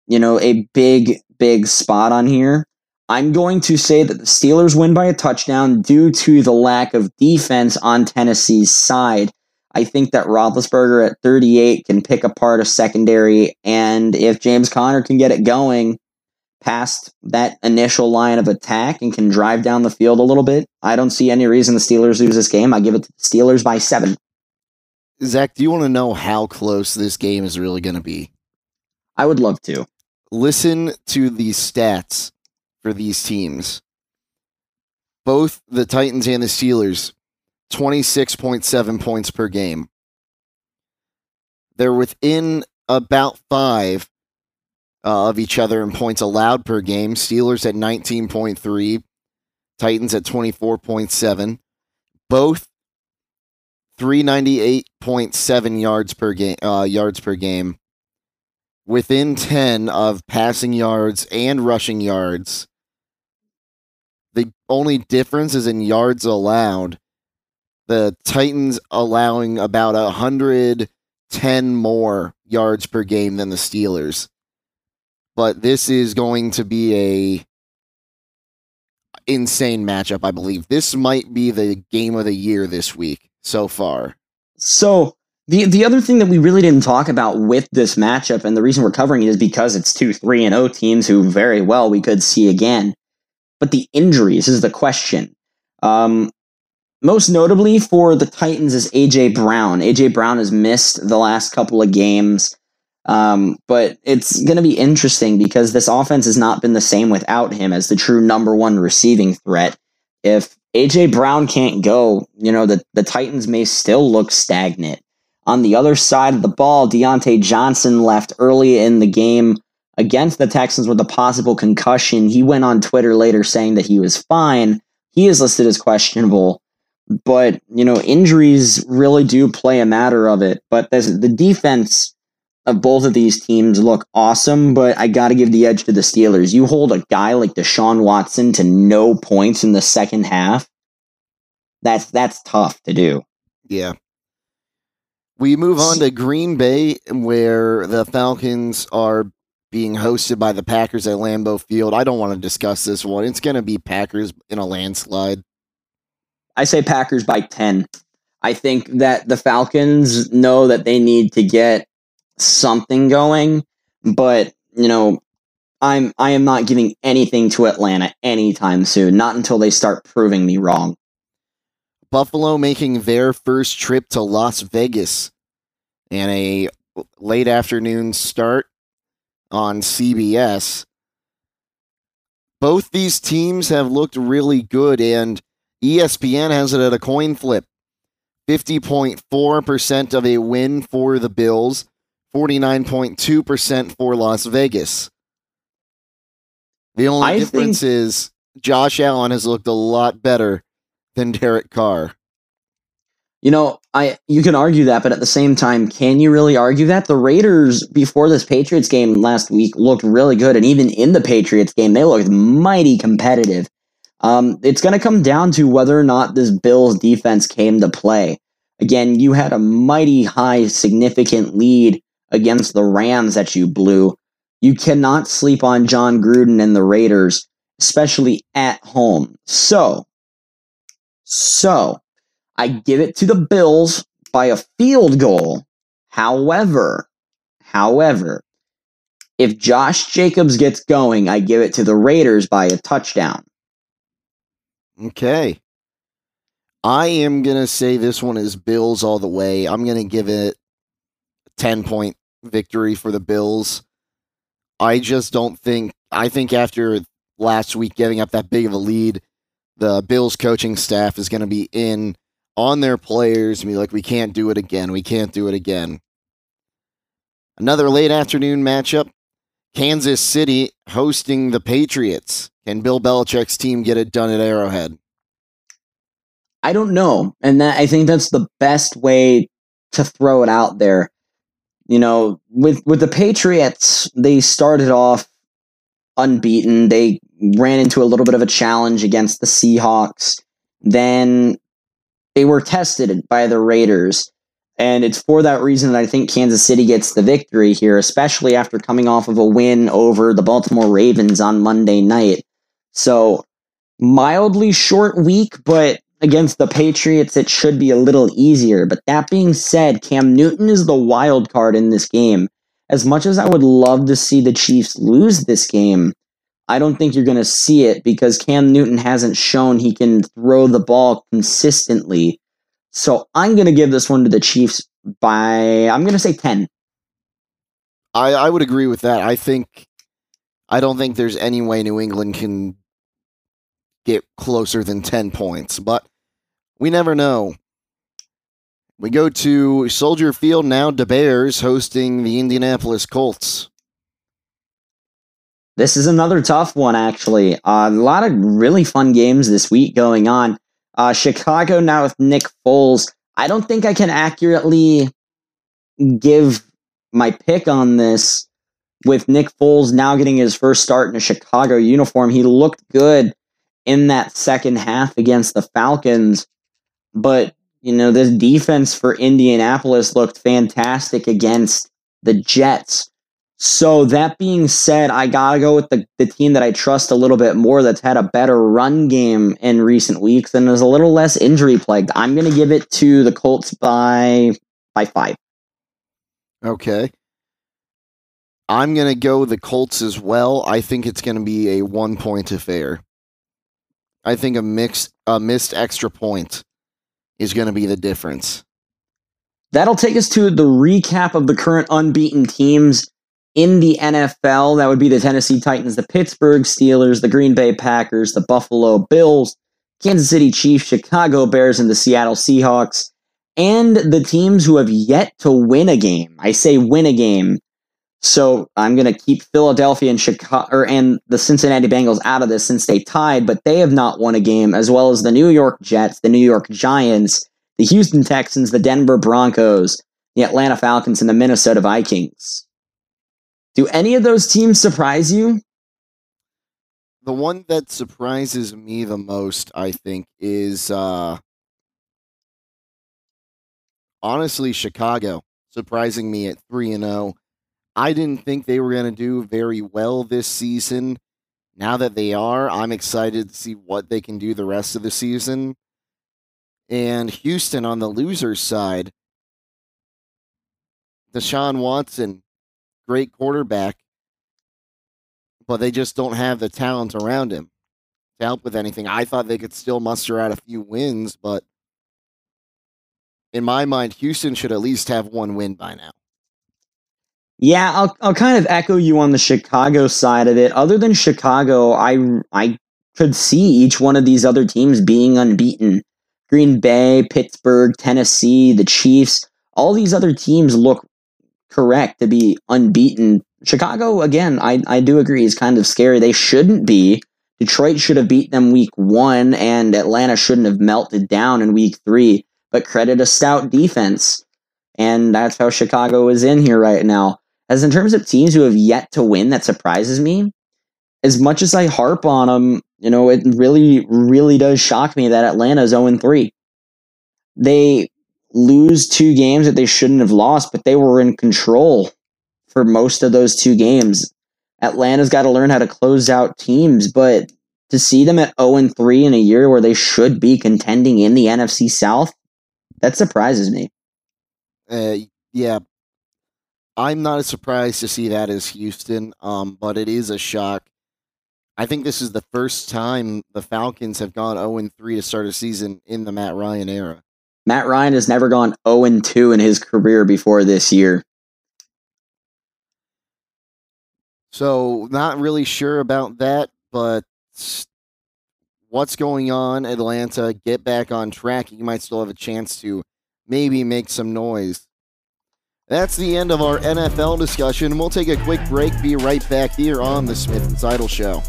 you know, a big, big spot on here. I'm going to say that the Steelers win by a touchdown due to the lack of defense on Tennessee's side. I think that Roethlisberger at 38 can pick apart a secondary, and if James Conner can get it going past that initial line of attack and can drive down the field a little bit, I don't see any reason the Steelers lose this game. I give it to the Steelers by seven. Zach, do you want to know how close this game is really going to be? I would love to listen to the stats for these teams. Both the Titans and the Steelers, 26.7 points per game. They're within about five uh, of each other in points allowed per game. Steelers at 19.3, Titans at 24.7. Both 398.7 yards per game uh, yards per game within 10 of passing yards and rushing yards. The only difference is in yards allowed. The Titans allowing about 110 more yards per game than the Steelers. But this is going to be a insane matchup, I believe. This might be the game of the year this week so far. So the the other thing that we really didn't talk about with this matchup, and the reason we're covering it is because it's two three and O teams who very well we could see again. But the injuries is the question. Um, most notably for the Titans is AJ Brown. AJ Brown has missed the last couple of games. Um, but it's going to be interesting because this offense has not been the same without him as the true number one receiving threat. If AJ Brown can't go, you know, the, the Titans may still look stagnant. On the other side of the ball, Diontae Johnson left early in the game against the Texans with a possible concussion. He went on Twitter later saying that he was fine. He is listed as questionable. But, you know, injuries really do play a matter of it. But the defense of both of these teams look awesome, but I got to give the edge to the Steelers. You hold a guy like Deshaun Watson to no points in the second half. That's that's tough to do. Yeah. We move on to Green Bay, where the Falcons are being hosted by the Packers at Lambeau Field. I don't want to discuss this one. It's going to be Packers in a landslide. I say Packers by 10. I think that the Falcons know that they need to get something going, but, you know, I'm I am not giving anything to Atlanta anytime soon, not until they start proving me wrong. Buffalo making their first trip to Las Vegas and a late afternoon start on CBS. Both these teams have looked really good, and ESPN has it at a coin flip 50.4% of a win for the Bills, 49.2% for Las Vegas. The only I difference think- is Josh Allen has looked a lot better than Derek Carr. You know, I you can argue that, but at the same time, can you really argue that? The Raiders before this Patriots game last week looked really good, and even in the Patriots game, they looked mighty competitive. Um, it's going to come down to whether or not this Bills defense came to play. Again, you had a mighty high, significant lead against the Rams that you blew. You cannot sleep on Jon Gruden and the Raiders, especially at home. So, so I give it to the Bills by a field goal. However, however, if Josh Jacobs gets going, I give it to the Raiders by a touchdown. Okay. I am going to say this one is Bills all the way. I'm going to give it 10 point victory for the Bills. I just don't think, I think after last week getting up that big of a lead, the Bills coaching staff is going to be in on their players and be like, we can't do it again. We can't do it again. Another late afternoon matchup Kansas City hosting the Patriots. Can Bill Belichick's team get it done at Arrowhead? I don't know, and that I think that's the best way to throw it out there. You know, with with the Patriots, they started off unbeaten. They ran into a little bit of a challenge against the Seahawks. Then they were tested by the Raiders. And it's for that reason that I think Kansas City gets the victory here, especially after coming off of a win over the Baltimore Ravens on Monday night. So, mildly short week, but against the Patriots, it should be a little easier. But that being said, Cam Newton is the wild card in this game. As much as I would love to see the Chiefs lose this game, I don't think you're going to see it because Cam Newton hasn't shown he can throw the ball consistently. So I'm going to give this one to the Chiefs by, I'm going to say 10. I, I would agree with that. I think I don't think there's any way New England can get closer than 10 points, but we never know. We go to Soldier Field now, the Bears hosting the Indianapolis Colts. This is another tough one, actually. Uh, a lot of really fun games this week going on. Uh, Chicago now with Nick Foles. I don't think I can accurately give my pick on this with Nick Foles now getting his first start in a Chicago uniform. He looked good in that second half against the Falcons, but you know, this defense for Indianapolis looked fantastic against the Jets. So that being said, I gotta go with the, the team that I trust a little bit more that's had a better run game in recent weeks and is a little less injury plagued. I'm gonna give it to the Colts by by five. Okay. I'm going to go the Colts as well. I think it's going to be a one point affair. I think a mixed a missed extra point is going to be the difference. That'll take us to the recap of the current unbeaten teams in the NFL. That would be the Tennessee Titans, the Pittsburgh Steelers, the Green Bay Packers, the Buffalo Bills, Kansas City Chiefs, Chicago Bears, and the Seattle Seahawks, and the teams who have yet to win a game. I say win a game. So I'm going to keep Philadelphia and Chicago and the Cincinnati Bengals out of this since they tied, but they have not won a game, as well as the New York Jets, the New York Giants, the Houston Texans, the Denver Broncos, the Atlanta Falcons, and the Minnesota Vikings. Do any of those teams surprise you? The one that surprises me the most, I think, is uh honestly Chicago surprising me at 3 and 0. I didn't think they were going to do very well this season. Now that they are, I'm excited to see what they can do the rest of the season. And Houston on the loser's side, Deshaun Watson, great quarterback, but they just don't have the talent around him to help with anything. I thought they could still muster out a few wins, but in my mind, Houston should at least have one win by now. Yeah, I'll I'll kind of echo you on the Chicago side of it. Other than Chicago, I I could see each one of these other teams being unbeaten. Green Bay, Pittsburgh, Tennessee, the Chiefs, all these other teams look correct to be unbeaten. Chicago, again, I, I do agree, is kind of scary. They shouldn't be. Detroit should have beat them week one, and Atlanta shouldn't have melted down in week three, but credit a stout defense. And that's how Chicago is in here right now. As in terms of teams who have yet to win, that surprises me. As much as I harp on them, you know, it really, really does shock me that Atlanta's is 0 3. They lose two games that they shouldn't have lost, but they were in control for most of those two games. Atlanta's got to learn how to close out teams, but to see them at 0 3 in a year where they should be contending in the NFC South, that surprises me. Uh, yeah, I'm not as surprised to see that as Houston, um, but it is a shock. I think this is the first time the Falcons have gone 0 3 to start a season in the Matt Ryan era. Matt Ryan has never gone 0 2 in his career before this year. So, not really sure about that, but what's going on, Atlanta? Get back on track. You might still have a chance to maybe make some noise. That's the end of our NFL discussion. We'll take a quick break. Be right back here on the Smith and Seidel Show.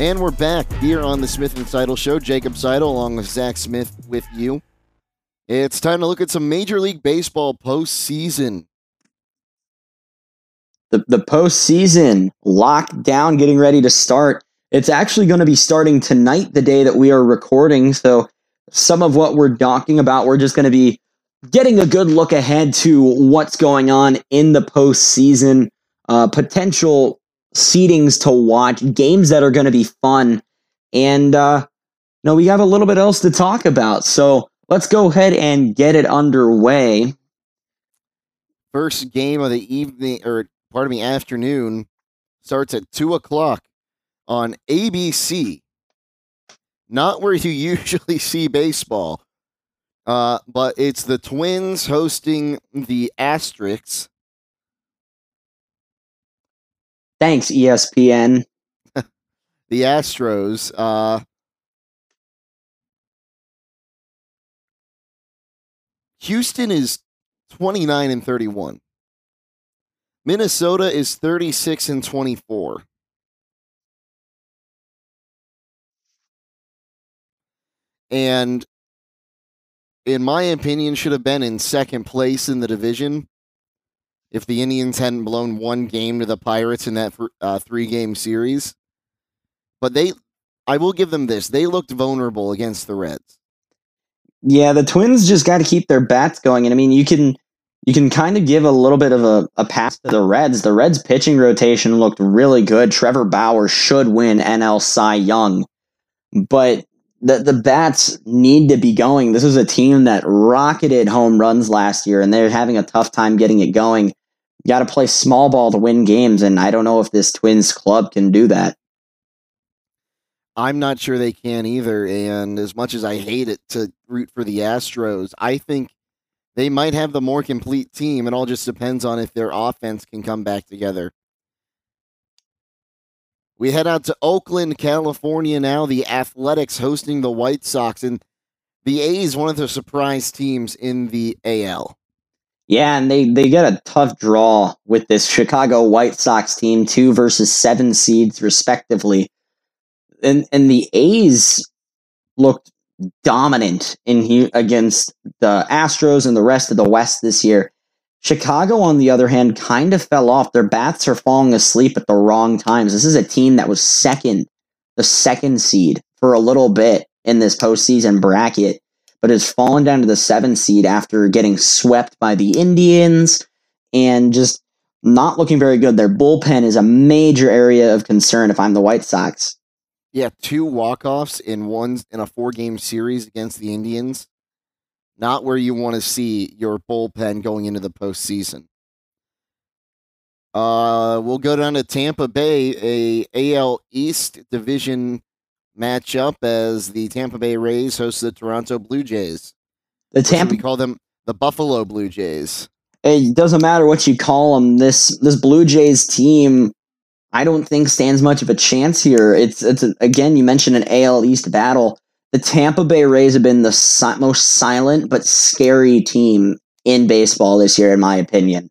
And we're back here on the Smith and Seidel Show. Jacob Seidel along with Zach Smith with you. It's time to look at some Major League Baseball postseason. The the postseason locked down, getting ready to start. It's actually going to be starting tonight, the day that we are recording. So some of what we're talking about, we're just going to be getting a good look ahead to what's going on in the postseason, uh, potential seedings to watch, games that are going to be fun. And, uh, you know, we have a little bit else to talk about. So let's go ahead and get it underway. First game of the evening, or pardon me, afternoon, starts at 2 o'clock on ABC. Not where you usually see baseball, uh, but it's the Twins hosting the Asterix Thanks, ESPN. the Astros. Uh, Houston is 29 and 31. Minnesota is 36 and 24. And in my opinion should have been in second place in the division if the Indians hadn't blown one game to the Pirates in that uh, three game series. But they, I will give them this, they looked vulnerable against the Reds. Yeah, the Twins just got to keep their bats going. And I mean, you can. You can kind of give a little bit of a, a pass to the Reds. The Reds pitching rotation looked really good. Trevor Bauer should win NL Cy Young. But the the bats need to be going. This is a team that rocketed home runs last year, and they're having a tough time getting it going You got to play small ball to win games, and I don't know if this Twins club can do that. I'm not sure they can either. And as much as I hate it to root for the Astros, I think they might have the more complete team. It all just depends on if their offense can come back together. We head out to Oakland, California now. The Athletics hosting the White Sox. And the A's, one of the surprise teams in the AL. Yeah, and they they get a tough draw with this Chicago White Sox team, two versus seven seeds respectively. And and the A's looked dominant in against the Astros and the rest of the West this year. Chicago, on the other hand, kind of fell off. Their bats are falling asleep at the wrong times. This is a team that was second, the second seed for a little bit in this postseason bracket but has fallen down to the seventh seed after getting swept by the Indians and just not looking very good. Their bullpen is a major area of concern if I'm the White Sox. Yeah, two walk-offs in one in a four-game series against the Indians. Not where you want to see your bullpen going into the postseason. Uh, we'll go down to Tampa Bay, a AL East division matchup as the Tampa Bay Rays host the Toronto Blue Jays. The Tampa we call them the Buffalo Blue Jays. it doesn't matter what you call them. This this Blue Jays team, I don't think stands much of a chance here. It's it's a, again you mentioned an AL East battle. The Tampa Bay Rays have been the si- most silent but scary team in baseball this year, in my opinion.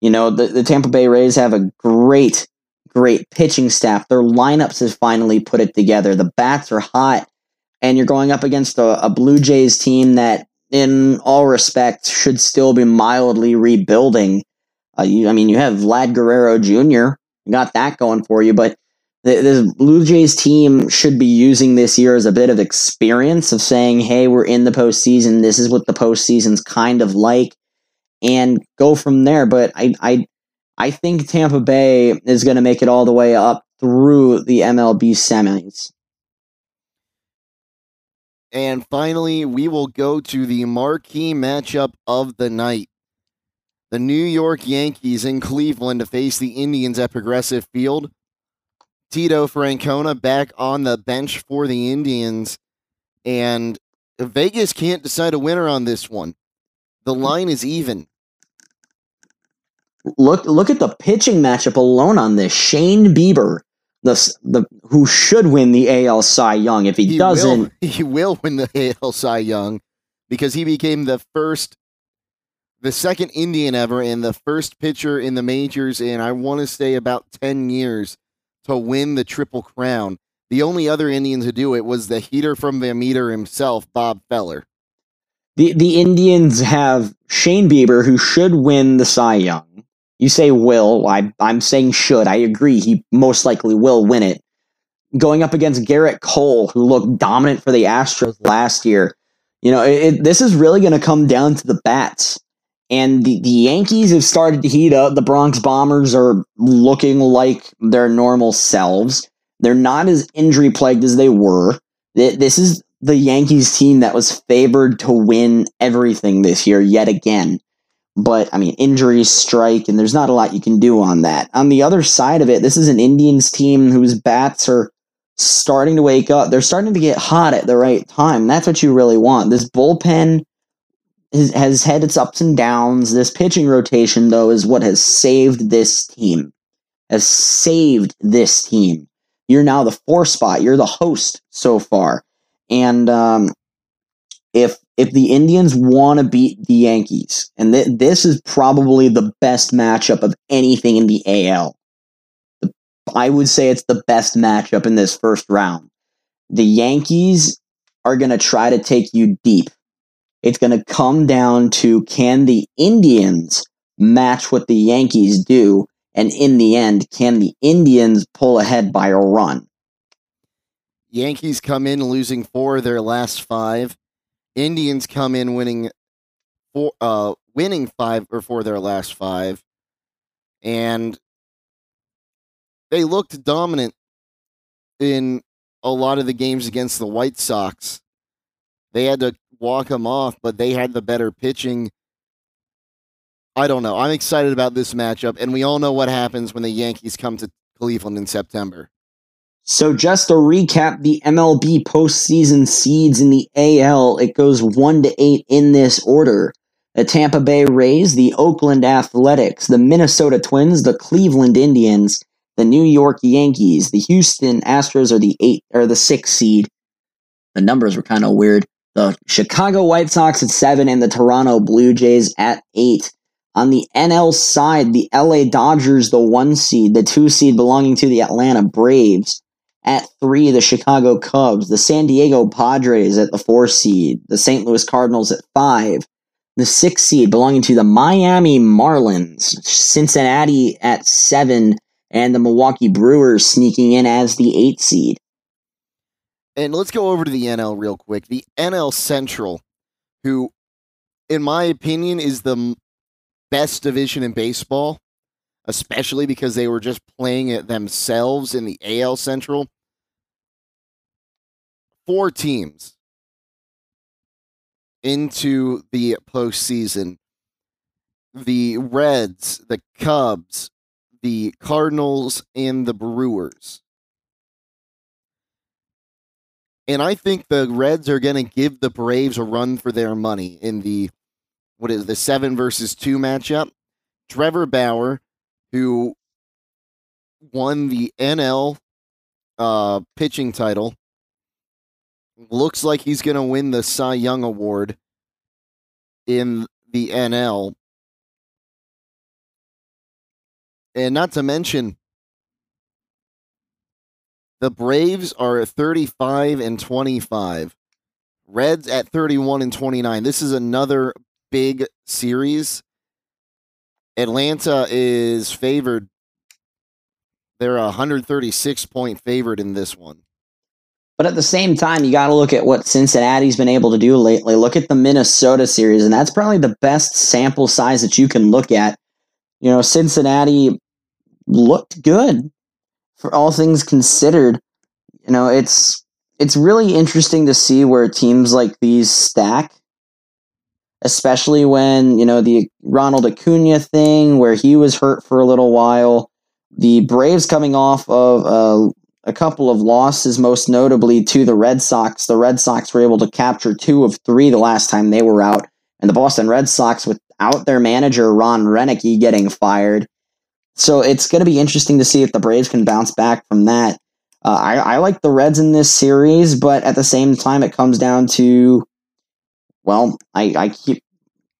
You know the, the Tampa Bay Rays have a great great pitching staff. Their lineups has finally put it together. The bats are hot, and you're going up against a, a Blue Jays team that in all respects, should still be mildly rebuilding. Uh, you, I mean, you have Vlad Guerrero Jr. Got that going for you, but the, the Blue Jays team should be using this year as a bit of experience of saying, "Hey, we're in the postseason. This is what the postseason's kind of like," and go from there. But I, I, I think Tampa Bay is going to make it all the way up through the MLB semis. And finally, we will go to the marquee matchup of the night. The New York Yankees in Cleveland to face the Indians at Progressive Field. Tito Francona back on the bench for the Indians. And Vegas can't decide a winner on this one. The line is even. look look at the pitching matchup alone on this. Shane Bieber, the the who should win the AL Cy Young. If he, doesn't, will, he will win the AL Cy Young because he became the first, the second Indian ever, and the first pitcher in the majors in I want to say about ten years to win the Triple Crown. The only other Indian to do it was the heater from the Meter himself, Bob Feller. the the Indians have Shane Bieber, who should win the Cy Young. You say will, I I'm saying should. I agree. He most likely will win it. Going up against Gerrit Cole, who looked dominant for the Astros last year. You know, it- this is really going to come down to the bats. And the, the Yankees have started to heat up. The Bronx Bombers are looking like their normal selves. They're not as injury plagued as they were. This is the Yankees team that was favored to win everything this year yet again. But I mean, injuries strike, and there's not a lot you can do on that. On the other side of it, this is an Indians team whose bats are starting to wake up. They're starting to get hot at the right time. That's what you really want. This bullpen has, had its ups and downs. This pitching rotation, though, is what has saved this team. Has saved this team. You're now the four spot. You're the host so far. And um, if if the Indians want to beat the Yankees, and th- this is probably the best matchup of anything in the AL, the, I would say it's the best matchup in this first round. The Yankees are going to try to take you deep. It's going to come down to can the Indians match what the Yankees do, and in the end, can the Indians pull ahead by a run? Yankees come in losing four of their last five. Indians come in winning four, uh, winning five or four of their last five, and they looked dominant in a lot of the games against the White Sox. They had to walk them off, but they had the better pitching. I don't know. I'm excited about this matchup, and we all know what happens when the Yankees come to Cleveland in September. So just to recap the MLB postseason seeds in the AL, it goes one to eight in this order. The Tampa Bay Rays, the Oakland Athletics, the Minnesota Twins, the Cleveland Indians, the New York Yankees, the Houston Astros are the eight or the six seed. The numbers were kind of weird. The Chicago White Sox at seven and the Toronto Blue Jays at eight. On the NL side, the LA Dodgers, the one seed, the two seed belonging to the Atlanta Braves. At three, the Chicago Cubs, the San Diego Padres at the four seed, the St. Louis Cardinals at five, the six seed belonging to the Miami Marlins, Cincinnati at seven, and the Milwaukee Brewers sneaking in as the eight seed. And let's go over to the NL real quick. The NL Central, who, in my opinion, is the best division in baseball, especially because they were just playing it themselves in the AL Central. Four teams into the postseason the Reds, the Cubs, the Cardinals and the Brewers. And I think the Reds are going to give the Braves a run for their money in the what is the 7 versus 2 matchup. Trevor Bauer who won the NL uh, pitching title looks like he's going to win the Cy Young award in the NL. And not to mention, the Braves are 35 and 25. Reds at 31 and 29. This is another big series. Atlanta is favored. They're a 136 point favorite in this one. But at the same time, you got to look at what Cincinnati's been able to do lately. Look at the Minnesota series, and that's probably the best sample size that you can look at. You know, Cincinnati looked good for all things considered. You know, it's it's really interesting to see where teams like these stack, especially when you know the Ronald Acuna thing, where he was hurt for a little while. The Braves coming off of a a couple of losses, most notably to the Red Sox. The Red Sox were able to capture two of three the last time they were out, and the Boston Red Sox, without their manager Ron Roenicke getting fired. So it's going to be interesting to see if the Braves can bounce back from that. Uh, I, I like the Reds in this series, but at the same time, it comes down to, well, I, I keep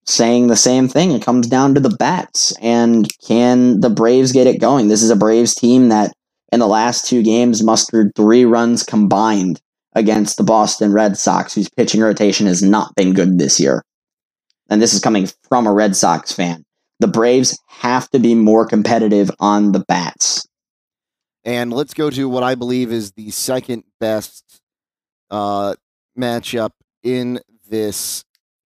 saying the same thing. It comes down to the bats, and can the Braves get it going? This is a Braves team that in the last two games mustered three runs combined against the Boston Red Sox, whose pitching rotation has not been good this year. And this is coming from a Red Sox fan. The Braves have to be more competitive on the bats. And let's go to what I believe is the second best uh, matchup in this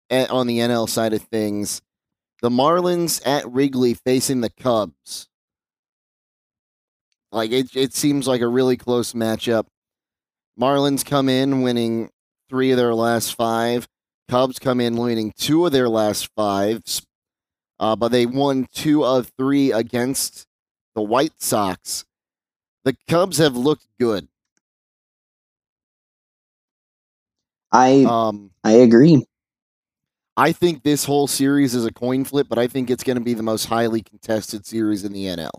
eh, on the NL side of things. The Marlins at Wrigley facing the Cubs. Like it, it seems like a really close matchup. Marlins come in winning three of their last five. Cubs come in winning two of their last five, uh, but they won two of three against the White Sox. The Cubs have looked good. I um, I agree. I think this whole series is a coin flip, but I think it's going to be the most highly contested series in the NL.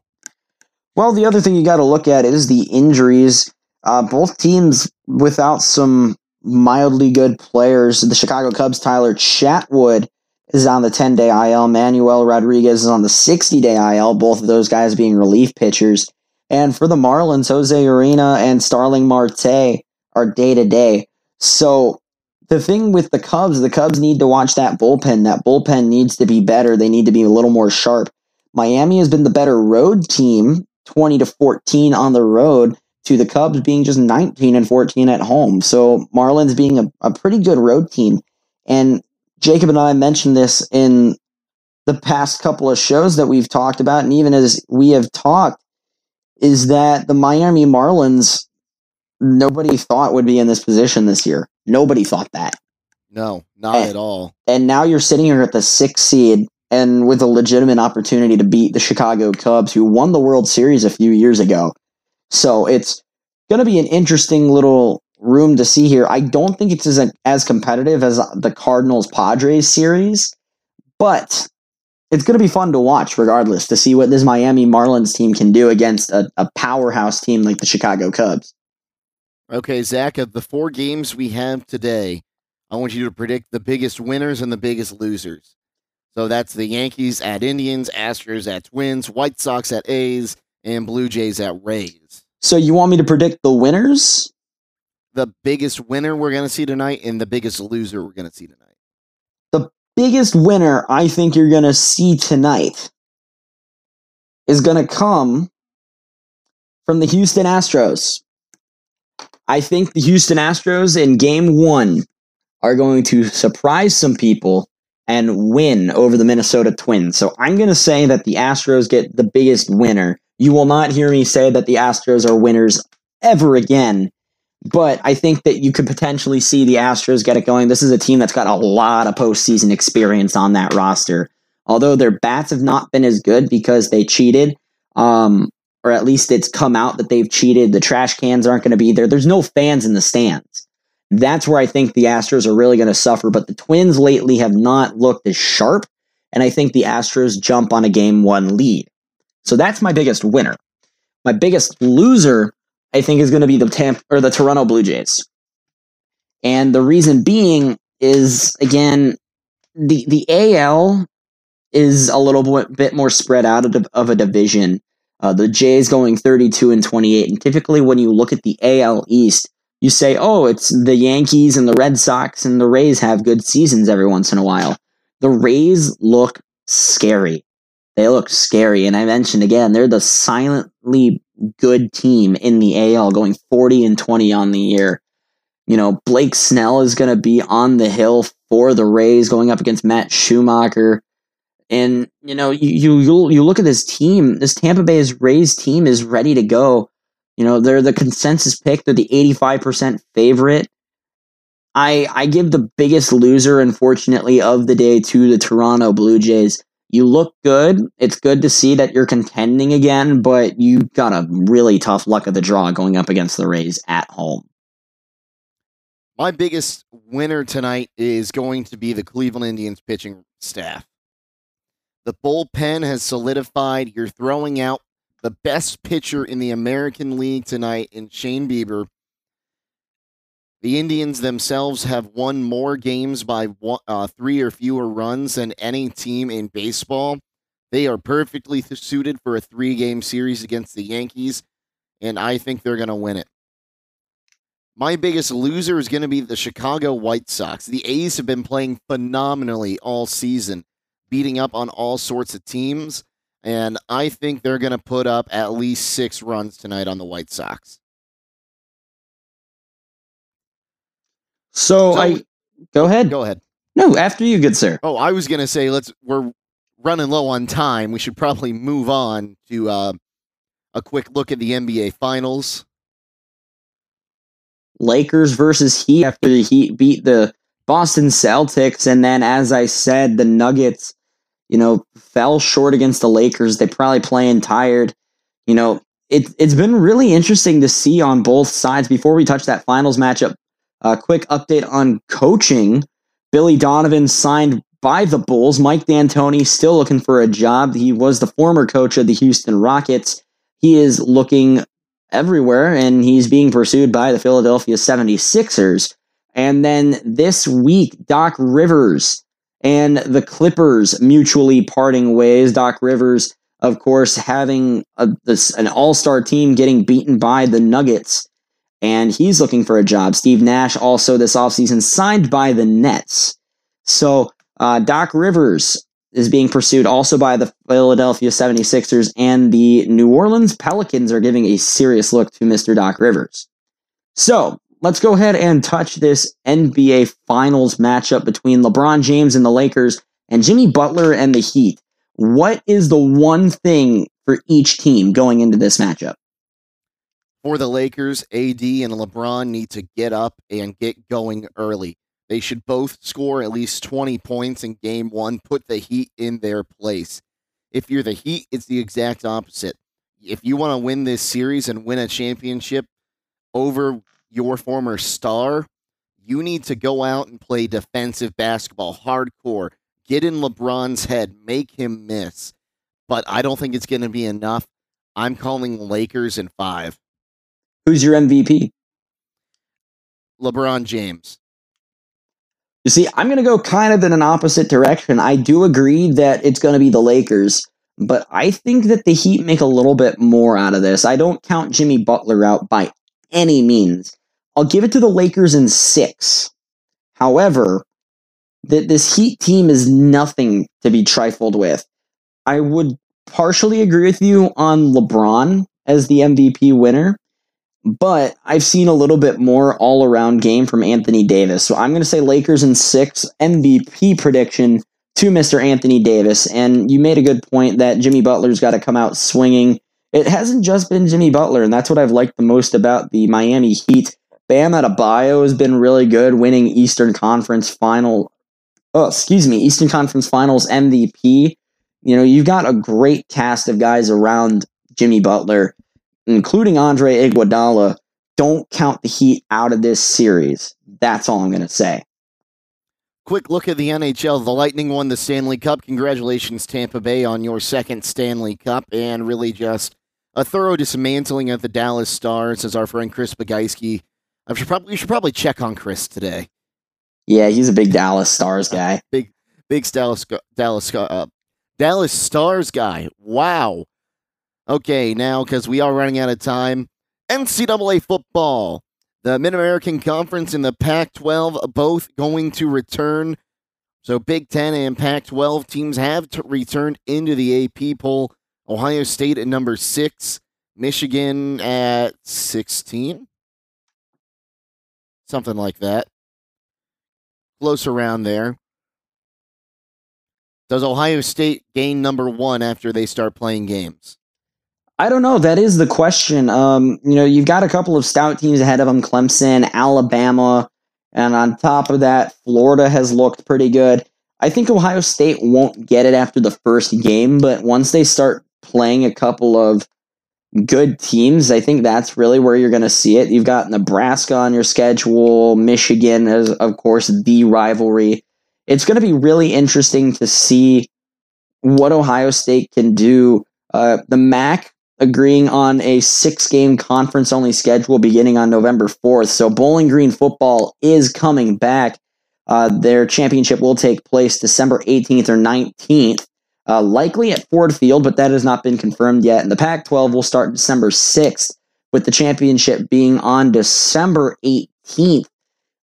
Well, the other thing you got to look at is the injuries. Uh, both teams without some mildly good players. The Chicago Cubs, Tyler Chatwood is on the 10 day IL. Manuel Rodriguez is on the 60 day IL, both of those guys being relief pitchers. And for the Marlins, Jose Urena and Starling Marte are day to day. So the thing with the Cubs, the Cubs need to watch that bullpen. That bullpen needs to be better. They need to be a little more sharp. Miami has been the better road team 20 to 14 on the road to the Cubs being just 19 and 14 at home. So Marlins being a, a pretty good road team. And Jacob and I mentioned this in the past couple of shows that we've talked about, and even as we have talked, is that the Miami Marlins, nobody thought would be in this position this year. Nobody thought that. No, not and, at all. And now you're sitting here at the sixth seed and with a legitimate opportunity to beat the Chicago Cubs, who won the World Series a few years ago. So it's going to be an interesting little room to see here. I don't think it's as, as competitive as the Cardinals Padres series, but it's going to be fun to watch regardless to see what this Miami Marlins team can do against a, a powerhouse team like the Chicago Cubs. Okay, Zach, of the four games we have today, I want you to predict the biggest winners and the biggest losers. So that's the Yankees at Indians, Astros at Twins, White Sox at A's, and Blue Jays at Rays. So you want me to predict the winners? The biggest winner we're going to see tonight and the biggest loser we're going to see tonight. The biggest winner I think you're going to see tonight is going to come from the Houston Astros. I think the Houston Astros in game one are going to surprise some people and win over the Minnesota Twins. So I'm going to say that the Astros get the biggest winner. You will not hear me say that the Astros are winners ever again, but I think that you could potentially see the Astros get it going. This is a team that's got a lot of postseason experience on that roster. Although their bats have not been as good because they cheated, Um, or at least it's come out that they've cheated. The trash cans aren't going to be there. There's no fans in the stands. That's where I think the Astros are really going to suffer. But the Twins lately have not looked as sharp. And I think the Astros jump on a game one lead. So that's my biggest winner. My biggest loser, I think, is going to be the Tampa or the Toronto Blue Jays. And the reason being is again, the the AL is a little bit more spread out of, of a division. Uh, the Jays going 32 and 28. And typically, when you look at the AL East, you say, oh, it's the Yankees and the Red Sox and the Rays have good seasons every once in a while. The Rays look scary. They look scary. And I mentioned again, they're the silently good team in the AL going 40 and 20 on the year. You know, Blake Snell is going to be on the hill for the Rays going up against Matt Shoemaker. And you know, you you you look at this team. This Tampa Bay's Rays team is ready to go. You know, they're the consensus pick. They're the eighty five percent favorite. I I give the biggest loser, unfortunately, of the day to the Toronto Blue Jays. You look good. It's good to see that you're contending again, but you got a really tough luck of the draw going up against the Rays at home. My biggest winner tonight is going to be the Cleveland Indians pitching staff. The bullpen has solidified. You're throwing out the best pitcher in the American League tonight in Shane Bieber. The Indians themselves have won more games by one, uh, three or fewer runs than any team in baseball. They are perfectly suited for a three game series against the Yankees, and I think they're going to win it. My biggest loser is going to be the Chicago White Sox. The A's have been playing phenomenally all season beating up on all sorts of teams. And I think they're going to put up at least six runs tonight on the White Sox. So, so I go ahead. Go ahead. No, after you, good sir. Oh, I was going to say let's. We're running low on time. We should probably move on to uh, a quick look at the NBA Finals. Lakers versus Heat after the Heat beat the Boston Celtics, and then as I said, the Nuggets you know, fell short against the Lakers. They probably playing tired. You know, it, it's been really interesting to see on both sides. Before we touch that finals matchup, a quick update on coaching. Billy Donovan signed by the Bulls. Mike D'Antoni still looking for a job. He was the former coach of the Houston Rockets. He is looking everywhere and he's being pursued by the Philadelphia 76ers. And then this week, Doc Rivers and the Clippers mutually parting ways. Doc Rivers, of course, having a, this, an all star team getting beaten by the Nuggets, and he's looking for a job. Steve Nash also this offseason signed by the Nets. So uh, Doc Rivers is being pursued also by the Philadelphia 76ers, and the New Orleans Pelicans are giving a serious look to Mr. Doc Rivers. So let's go ahead and touch this NBA Finals matchup between LeBron James and the Lakers and Jimmy Butler and the Heat. What is the one thing for each team going into this matchup? For the Lakers, AD and LeBron need to get up and get going early. They should both score at least 20 points in game one, put the Heat in their place. If you're the Heat, it's the exact opposite. If you want to win this series and win a championship over your former star, you need to go out and play defensive basketball, hardcore. Get in LeBron's head, make him miss. But I don't think it's going to be enough. I'm calling Lakers in five. Who's your MVP? LeBron James. You see, I'm going to go kind of in an opposite direction. I do agree that it's going to be the Lakers, but I think that the Heat make a little bit more out of this. I don't count Jimmy Butler out by any means. I'll give it to the Lakers in six. However, that this Heat team is nothing to be trifled with. I would partially agree with you on LeBron as the MVP winner, but I've seen a little bit more all around game from Anthony Davis. So I'm going to say Lakers in six MVP prediction to Mr. Anthony Davis. And you made a good point that Jimmy Butler's got to come out swinging. It hasn't just been Jimmy Butler, and that's what I've liked the most about the Miami Heat Bam Adebayo has been really good, winning Eastern Conference Final. Oh, excuse me, Eastern Conference Finals MVP. You know, you've got a great cast of guys around Jimmy Butler, including Andre Iguodala, don't count the Heat out of this series. That's all I'm going to say. Quick look at the NHL. The Lightning won the Stanley Cup. Congratulations, Tampa Bay, on your second Stanley Cup, and really just a thorough dismantling of the Dallas Stars. As our friend Chris Bogeyski, I should probably we should probably check on Chris today. Yeah, he's a big Dallas Stars guy. big, big Dallas Dallas uh, Dallas Stars guy. Wow. Okay, now because we are running out of time, NCAA football. The Mid American Conference and the Pac 12 both going to return. So Big 10 and Pac 12 teams have t- returned into the AP poll. Ohio State at number six, Michigan at 16. Something like that. Close around there. Does Ohio State gain number one after they start playing games? I don't know. That is the question. Um, you know, you've got a couple of stout teams ahead of them Clemson, Alabama, and on top of that, Florida has looked pretty good. I think Ohio State won't get it after the first game, but once they start playing a couple of good teams, I think that's really where you're going to see it. You've got Nebraska on your schedule, Michigan is, of course, the rivalry. It's going to be really interesting to see what Ohio State can do. Uh, the MAC agreeing on a six game conference only schedule beginning on November 4th. So Bowling Green football is coming back. Uh, their championship will take place December 18th or 19th, uh, likely at Ford Field, but that has not been confirmed yet. And the Pac 12 will start December 6th, with the championship being on December 18th.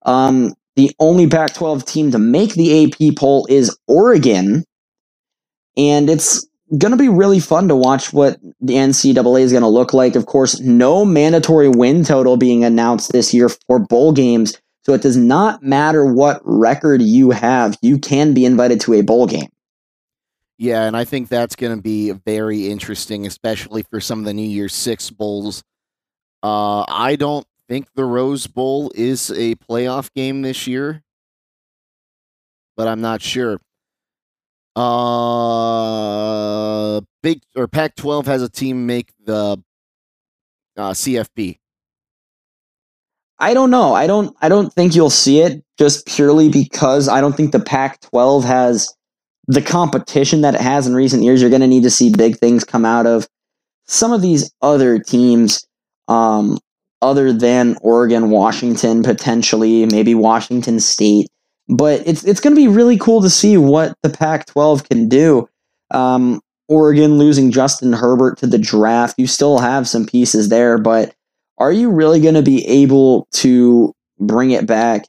Um, the only Pac 12 team to make the AP poll is Oregon. And it's going to be really fun to watch what the NCAA is going to look like. Of course, no mandatory win total being announced this year for bowl games. So it does not matter what record you have, you can be invited to a bowl game. Yeah, and I think that's going to be very interesting, especially for some of the New Year's Six bowls. Uh, I don't think the Rose Bowl is a playoff game this year, but I'm not sure. Uh, big or Pac-12 has a team make the uh, CFP. I don't know. I don't. I don't think you'll see it just purely because I don't think the Pac-12 has the competition that it has in recent years. You're going to need to see big things come out of some of these other teams, um, other than Oregon, Washington, potentially maybe Washington State but it's it's going to be really cool to see what the Pac-12 can do. Um, Oregon losing Justin Herbert to the draft, you still have some pieces there, but are you really going to be able to bring it back?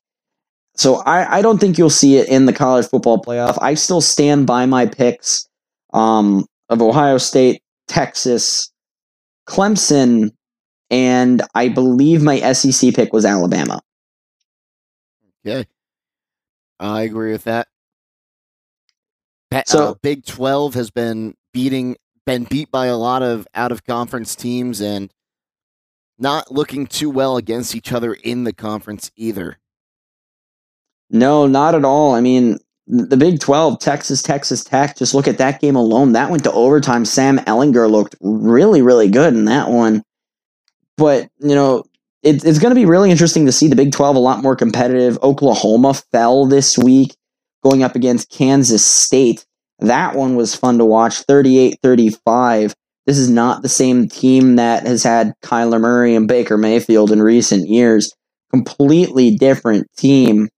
So I, I don't think you'll see it in the college football playoff. I still stand by my picks um, of Ohio State, Texas, Clemson, and I believe my SEC pick was Alabama. Okay. I agree with that. So uh, Big Twelve has been beating, been beat by a lot of out of conference teams, and not looking too well against each other in the conference either. No, not at all. I mean, the Big 12, Texas, Texas Tech, just look at that game alone. That went to overtime. Sam Ehlinger looked really, really good in that one. But, you know, it, it's going to be really interesting to see the Big 12 a lot more competitive. Oklahoma fell this week going up against Kansas State. That one was fun to watch 38 35. This is not the same team that has had Kyler Murray and Baker Mayfield in recent years. Completely different team.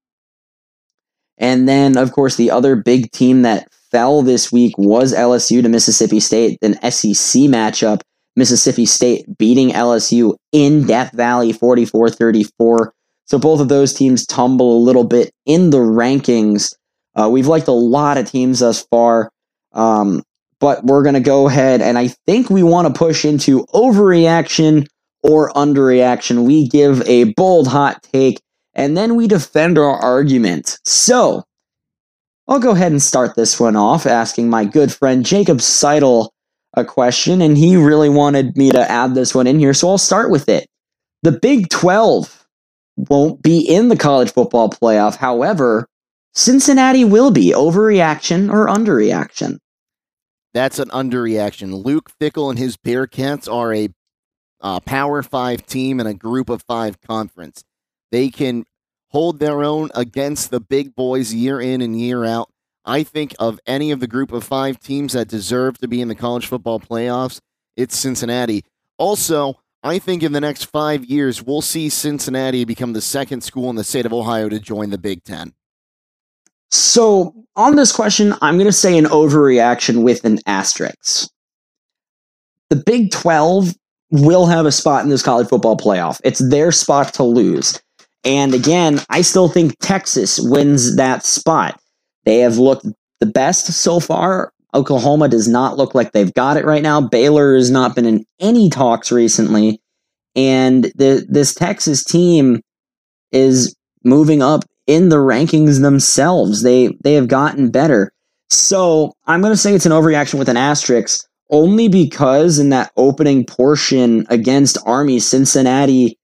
And then, of course, the other big team that fell this week was LSU to Mississippi State, an SEC matchup. Mississippi State beating LSU in Death Valley 44 34. So both of those teams tumble a little bit in the rankings. Uh, we've liked a lot of teams thus far, um, but we're going to go ahead and I think we want to push into overreaction or underreaction. We give a bold hot take and then we defend our argument. So I'll go ahead and start this one off asking my good friend Jacob Seidel a question, and he really wanted me to add this one in here, so I'll start with it. The Big 12 won't be in the college football playoff. However, Cincinnati will be overreaction or underreaction. That's an underreaction. Luke Fickell and his Bearcats are a uh, Power Five team and a Group of Five conference. They can hold their own against the big boys year in and year out. I think of any of the Group of Five teams that deserve to be in the college football playoffs, it's Cincinnati. Also, I think in the next five years, we'll see Cincinnati become the second school in the state of Ohio to join the Big Ten. So, on this question, I'm going to say an overreaction with an asterisk. The Big 12 will have a spot in this college football playoff. It's their spot to lose. And again, I still think Texas wins that spot. They have looked the best so far. Oklahoma does not look like they've got it right now. Baylor has not been in any talks recently. And the, this Texas team is moving up in the rankings themselves. They they have gotten better. So I'm going to say it's an overreaction with an asterisk, only because in that opening portion against Army, Cincinnati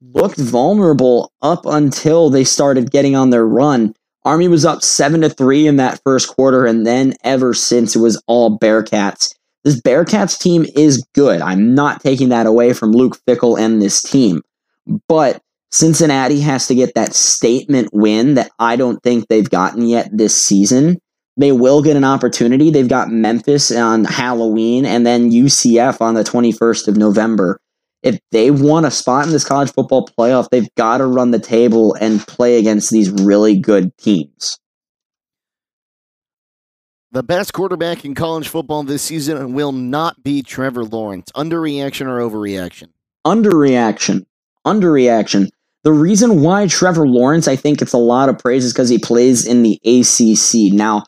looked vulnerable up until they started getting on their run. Army was up seven to three in that first quarter, and then ever since it was all Bearcats. This Bearcats team is good. I'm not taking that away from Luke Fickell and this team, but Cincinnati has to get that statement win that I don't think they've gotten yet this season. They will get an opportunity. They've got Memphis on Halloween and then UCF on the 21st of November. If they want a spot in this college football playoff, they've got to run the table and play against these really good teams. The best quarterback in college football this season will not be Trevor Lawrence. Underreaction or overreaction? Underreaction. Underreaction. The reason why Trevor Lawrence, I think it's a lot of praise, is because he plays in the ACC. Now,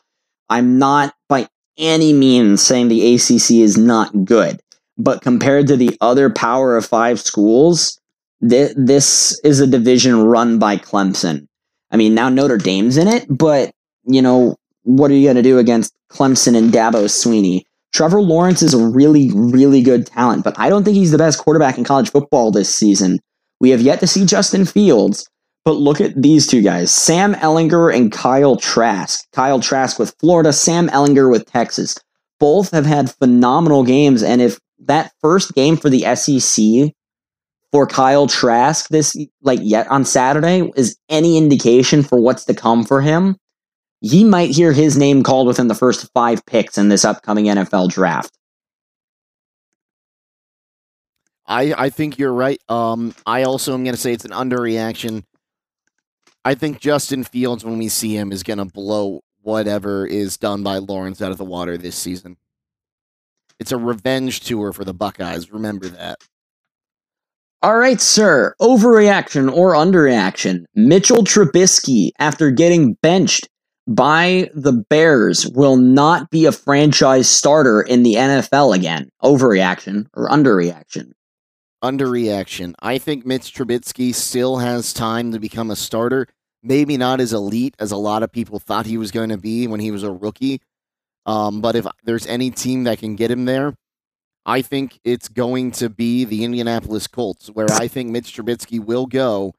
I'm not by any means saying the ACC is not good, but compared to the other Power of Five schools, th- this is a division run by Clemson. I mean, now Notre Dame's in it, but, you know, what are you going to do against Clemson and Dabo Swinney? Trevor Lawrence is a really, really good talent, but I don't think he's the best quarterback in college football this season. We have yet to see Justin Fields, but look at these two guys Sam Ehlinger and Kyle Trask. Kyle Trask with Florida, Sam Ehlinger with Texas. Both have had phenomenal games. And if that first game for the SEC for Kyle Trask this like yet on Saturday is any indication for what's to come for him, he might hear his name called within the first five picks in this upcoming NFL draft. I, I think you're right. Um, I also am going to say it's an underreaction. I think Justin Fields, when we see him, is going to blow whatever is done by Lawrence out of the water this season. It's a revenge tour for the Buckeyes. Remember that. All right, sir. Overreaction or underreaction? Mitchell Trubisky, after getting benched by the Bears, will not be a franchise starter in the NFL again. Overreaction or underreaction? underreaction. I think Mitch Trubisky still has time to become a starter. Maybe not as elite as a lot of people thought he was going to be when he was a rookie. Um, but if there's any team that can get him there, I think it's going to be the Indianapolis Colts, where I think Mitch Trubisky will go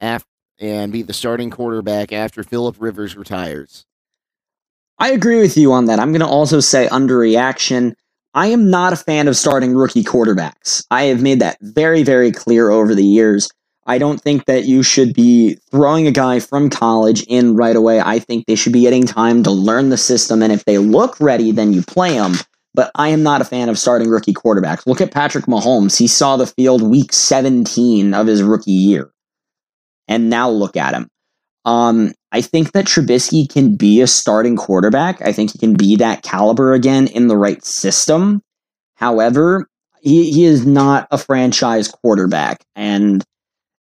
after and be the starting quarterback after Philip Rivers retires. I agree with you on that. I'm going to also say underreaction. I am not a fan of starting rookie quarterbacks. I have made that very, very clear over the years. I don't think that you should be throwing a guy from college in right away. I think they should be getting time to learn the system, and if they look ready, then you play them. But I am not a fan of starting rookie quarterbacks. Look at Patrick Mahomes. He saw the field week 17 of his rookie year. And now look at him. Um, I think that Trubisky can be a starting quarterback. I think he can be that caliber again in the right system. However, he, he is not a franchise quarterback. And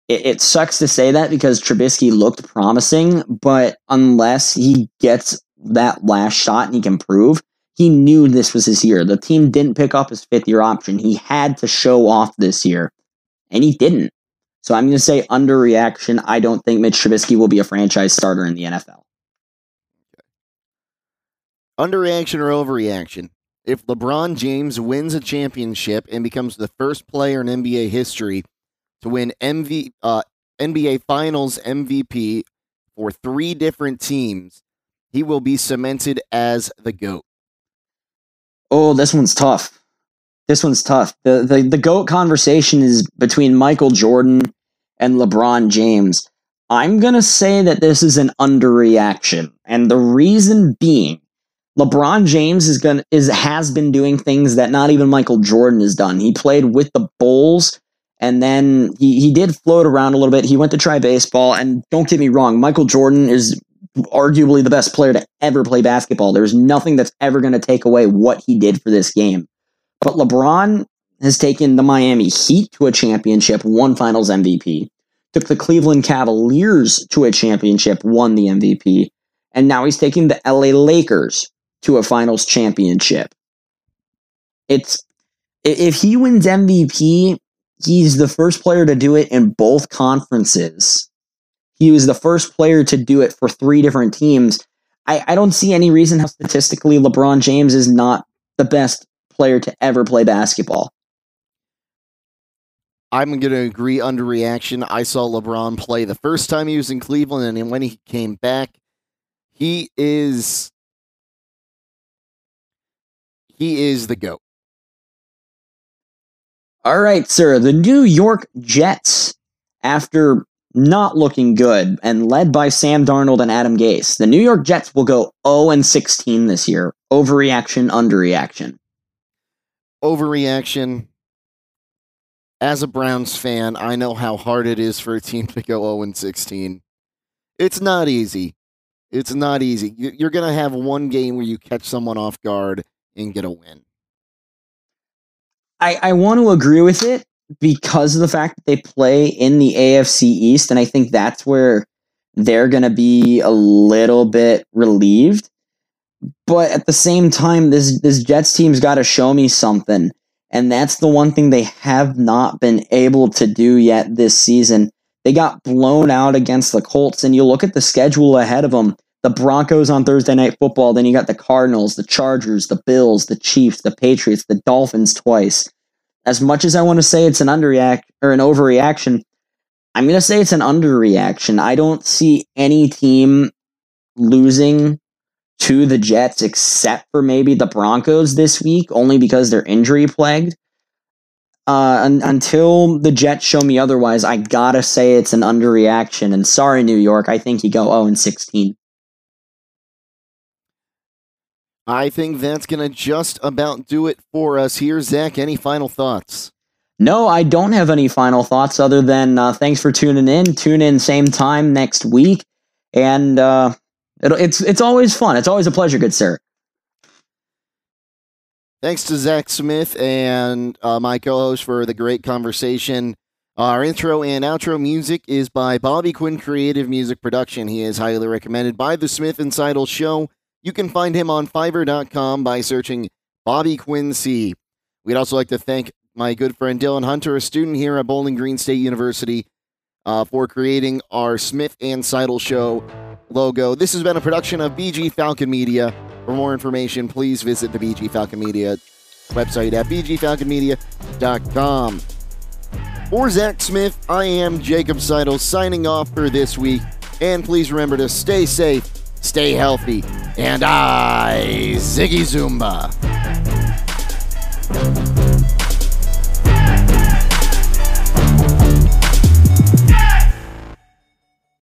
it, it sucks to say that because Trubisky looked promising, but unless he gets that last shot and he can prove, he knew this was his year. The team didn't pick up his fifth year option. He had to show off this year, and he didn't. So I'm going to say underreaction. I don't think Mitch Trubisky will be a franchise starter in the NFL. Underreaction or overreaction? If LeBron James wins a championship and becomes the first player in NBA history to win MV, uh, NBA Finals MVP for three different teams, he will be cemented as the GOAT. Oh, this one's tough. This one's tough. The the the goat conversation is between Michael Jordan and LeBron James. I'm going to say that this is an underreaction. And the reason being LeBron James is going is has been doing things that not even Michael Jordan has done. He played with the Bulls and then he he did float around a little bit. He went to try baseball and don't get me wrong, Michael Jordan is arguably the best player to ever play basketball. There's nothing that's ever going to take away what he did for this game. But LeBron has taken the Miami Heat to a championship, won finals MVP, took the Cleveland Cavaliers to a championship, won the MVP, and now he's taking the LA Lakers to a finals championship. It's if he wins MVP, he's the first player to do it in both conferences. He was the first player to do it for three different teams. I, I don't see any reason how statistically LeBron James is not the best player to ever play basketball. I'm going to agree underreaction. I saw LeBron play the first time he was in Cleveland, and when he came back, he is he is the goat. All right, sir. The New York Jets, after not looking good and led by Sam Darnold and Adam Gase, the New York Jets will go 0 and 16 this year. Overreaction, underreaction. Overreaction. As a Browns fan, I know how hard it is for a team to go 0 and 16. It's not easy. It's not easy. You're going to have one game where you catch someone off guard and get a win. I, I want to agree with it because of the fact that they play in the AFC East, and I think that's where they're going to be a little bit relieved. But at the same time, this this Jets team's got to show me something, and that's the one thing they have not been able to do yet this season. They got blown out against the Colts, and you look at the schedule ahead of them the Broncos on Thursday Night Football. Then you got the Cardinals, the Chargers, the Bills, the Chiefs, the Patriots, the Dolphins twice. As much as I want to say it's an underreact or an overreaction, I'm going to say it's an underreaction. I don't see any team losing to the Jets except for maybe the Broncos this week, only because they're injury plagued. Uh, un- until the Jets show me otherwise, I gotta say it's an underreaction. And sorry, New York, I think you go 0 and 16. I think that's going to just about do it for us here. Zach, any final thoughts? No, I don't have any final thoughts other than uh, thanks for tuning in. Tune in same time next week, and uh, it, it's it's always fun. It's always a pleasure, good sir. Thanks to Zach Smith and uh, my co-host for the great conversation. Our intro and outro music is by Bobby Quinn Creative Music Production. He is highly recommended by the Smith and Seidel Show you can find him on Fiverr.com by searching Bobby Quincy. We'd also like to thank my good friend Dylan Hunter, a student here at Bowling Green State University, uh, for creating our Smith and Seidel Show logo. This has been a production of BG Falcon Media. For more information, please visit the BG Falcon Media website at bgfalconmedia.com. For Zach Smith, I am Jacob Seidel signing off for this week. And please remember to stay safe stay healthy, and I, Ziggy Zoomba.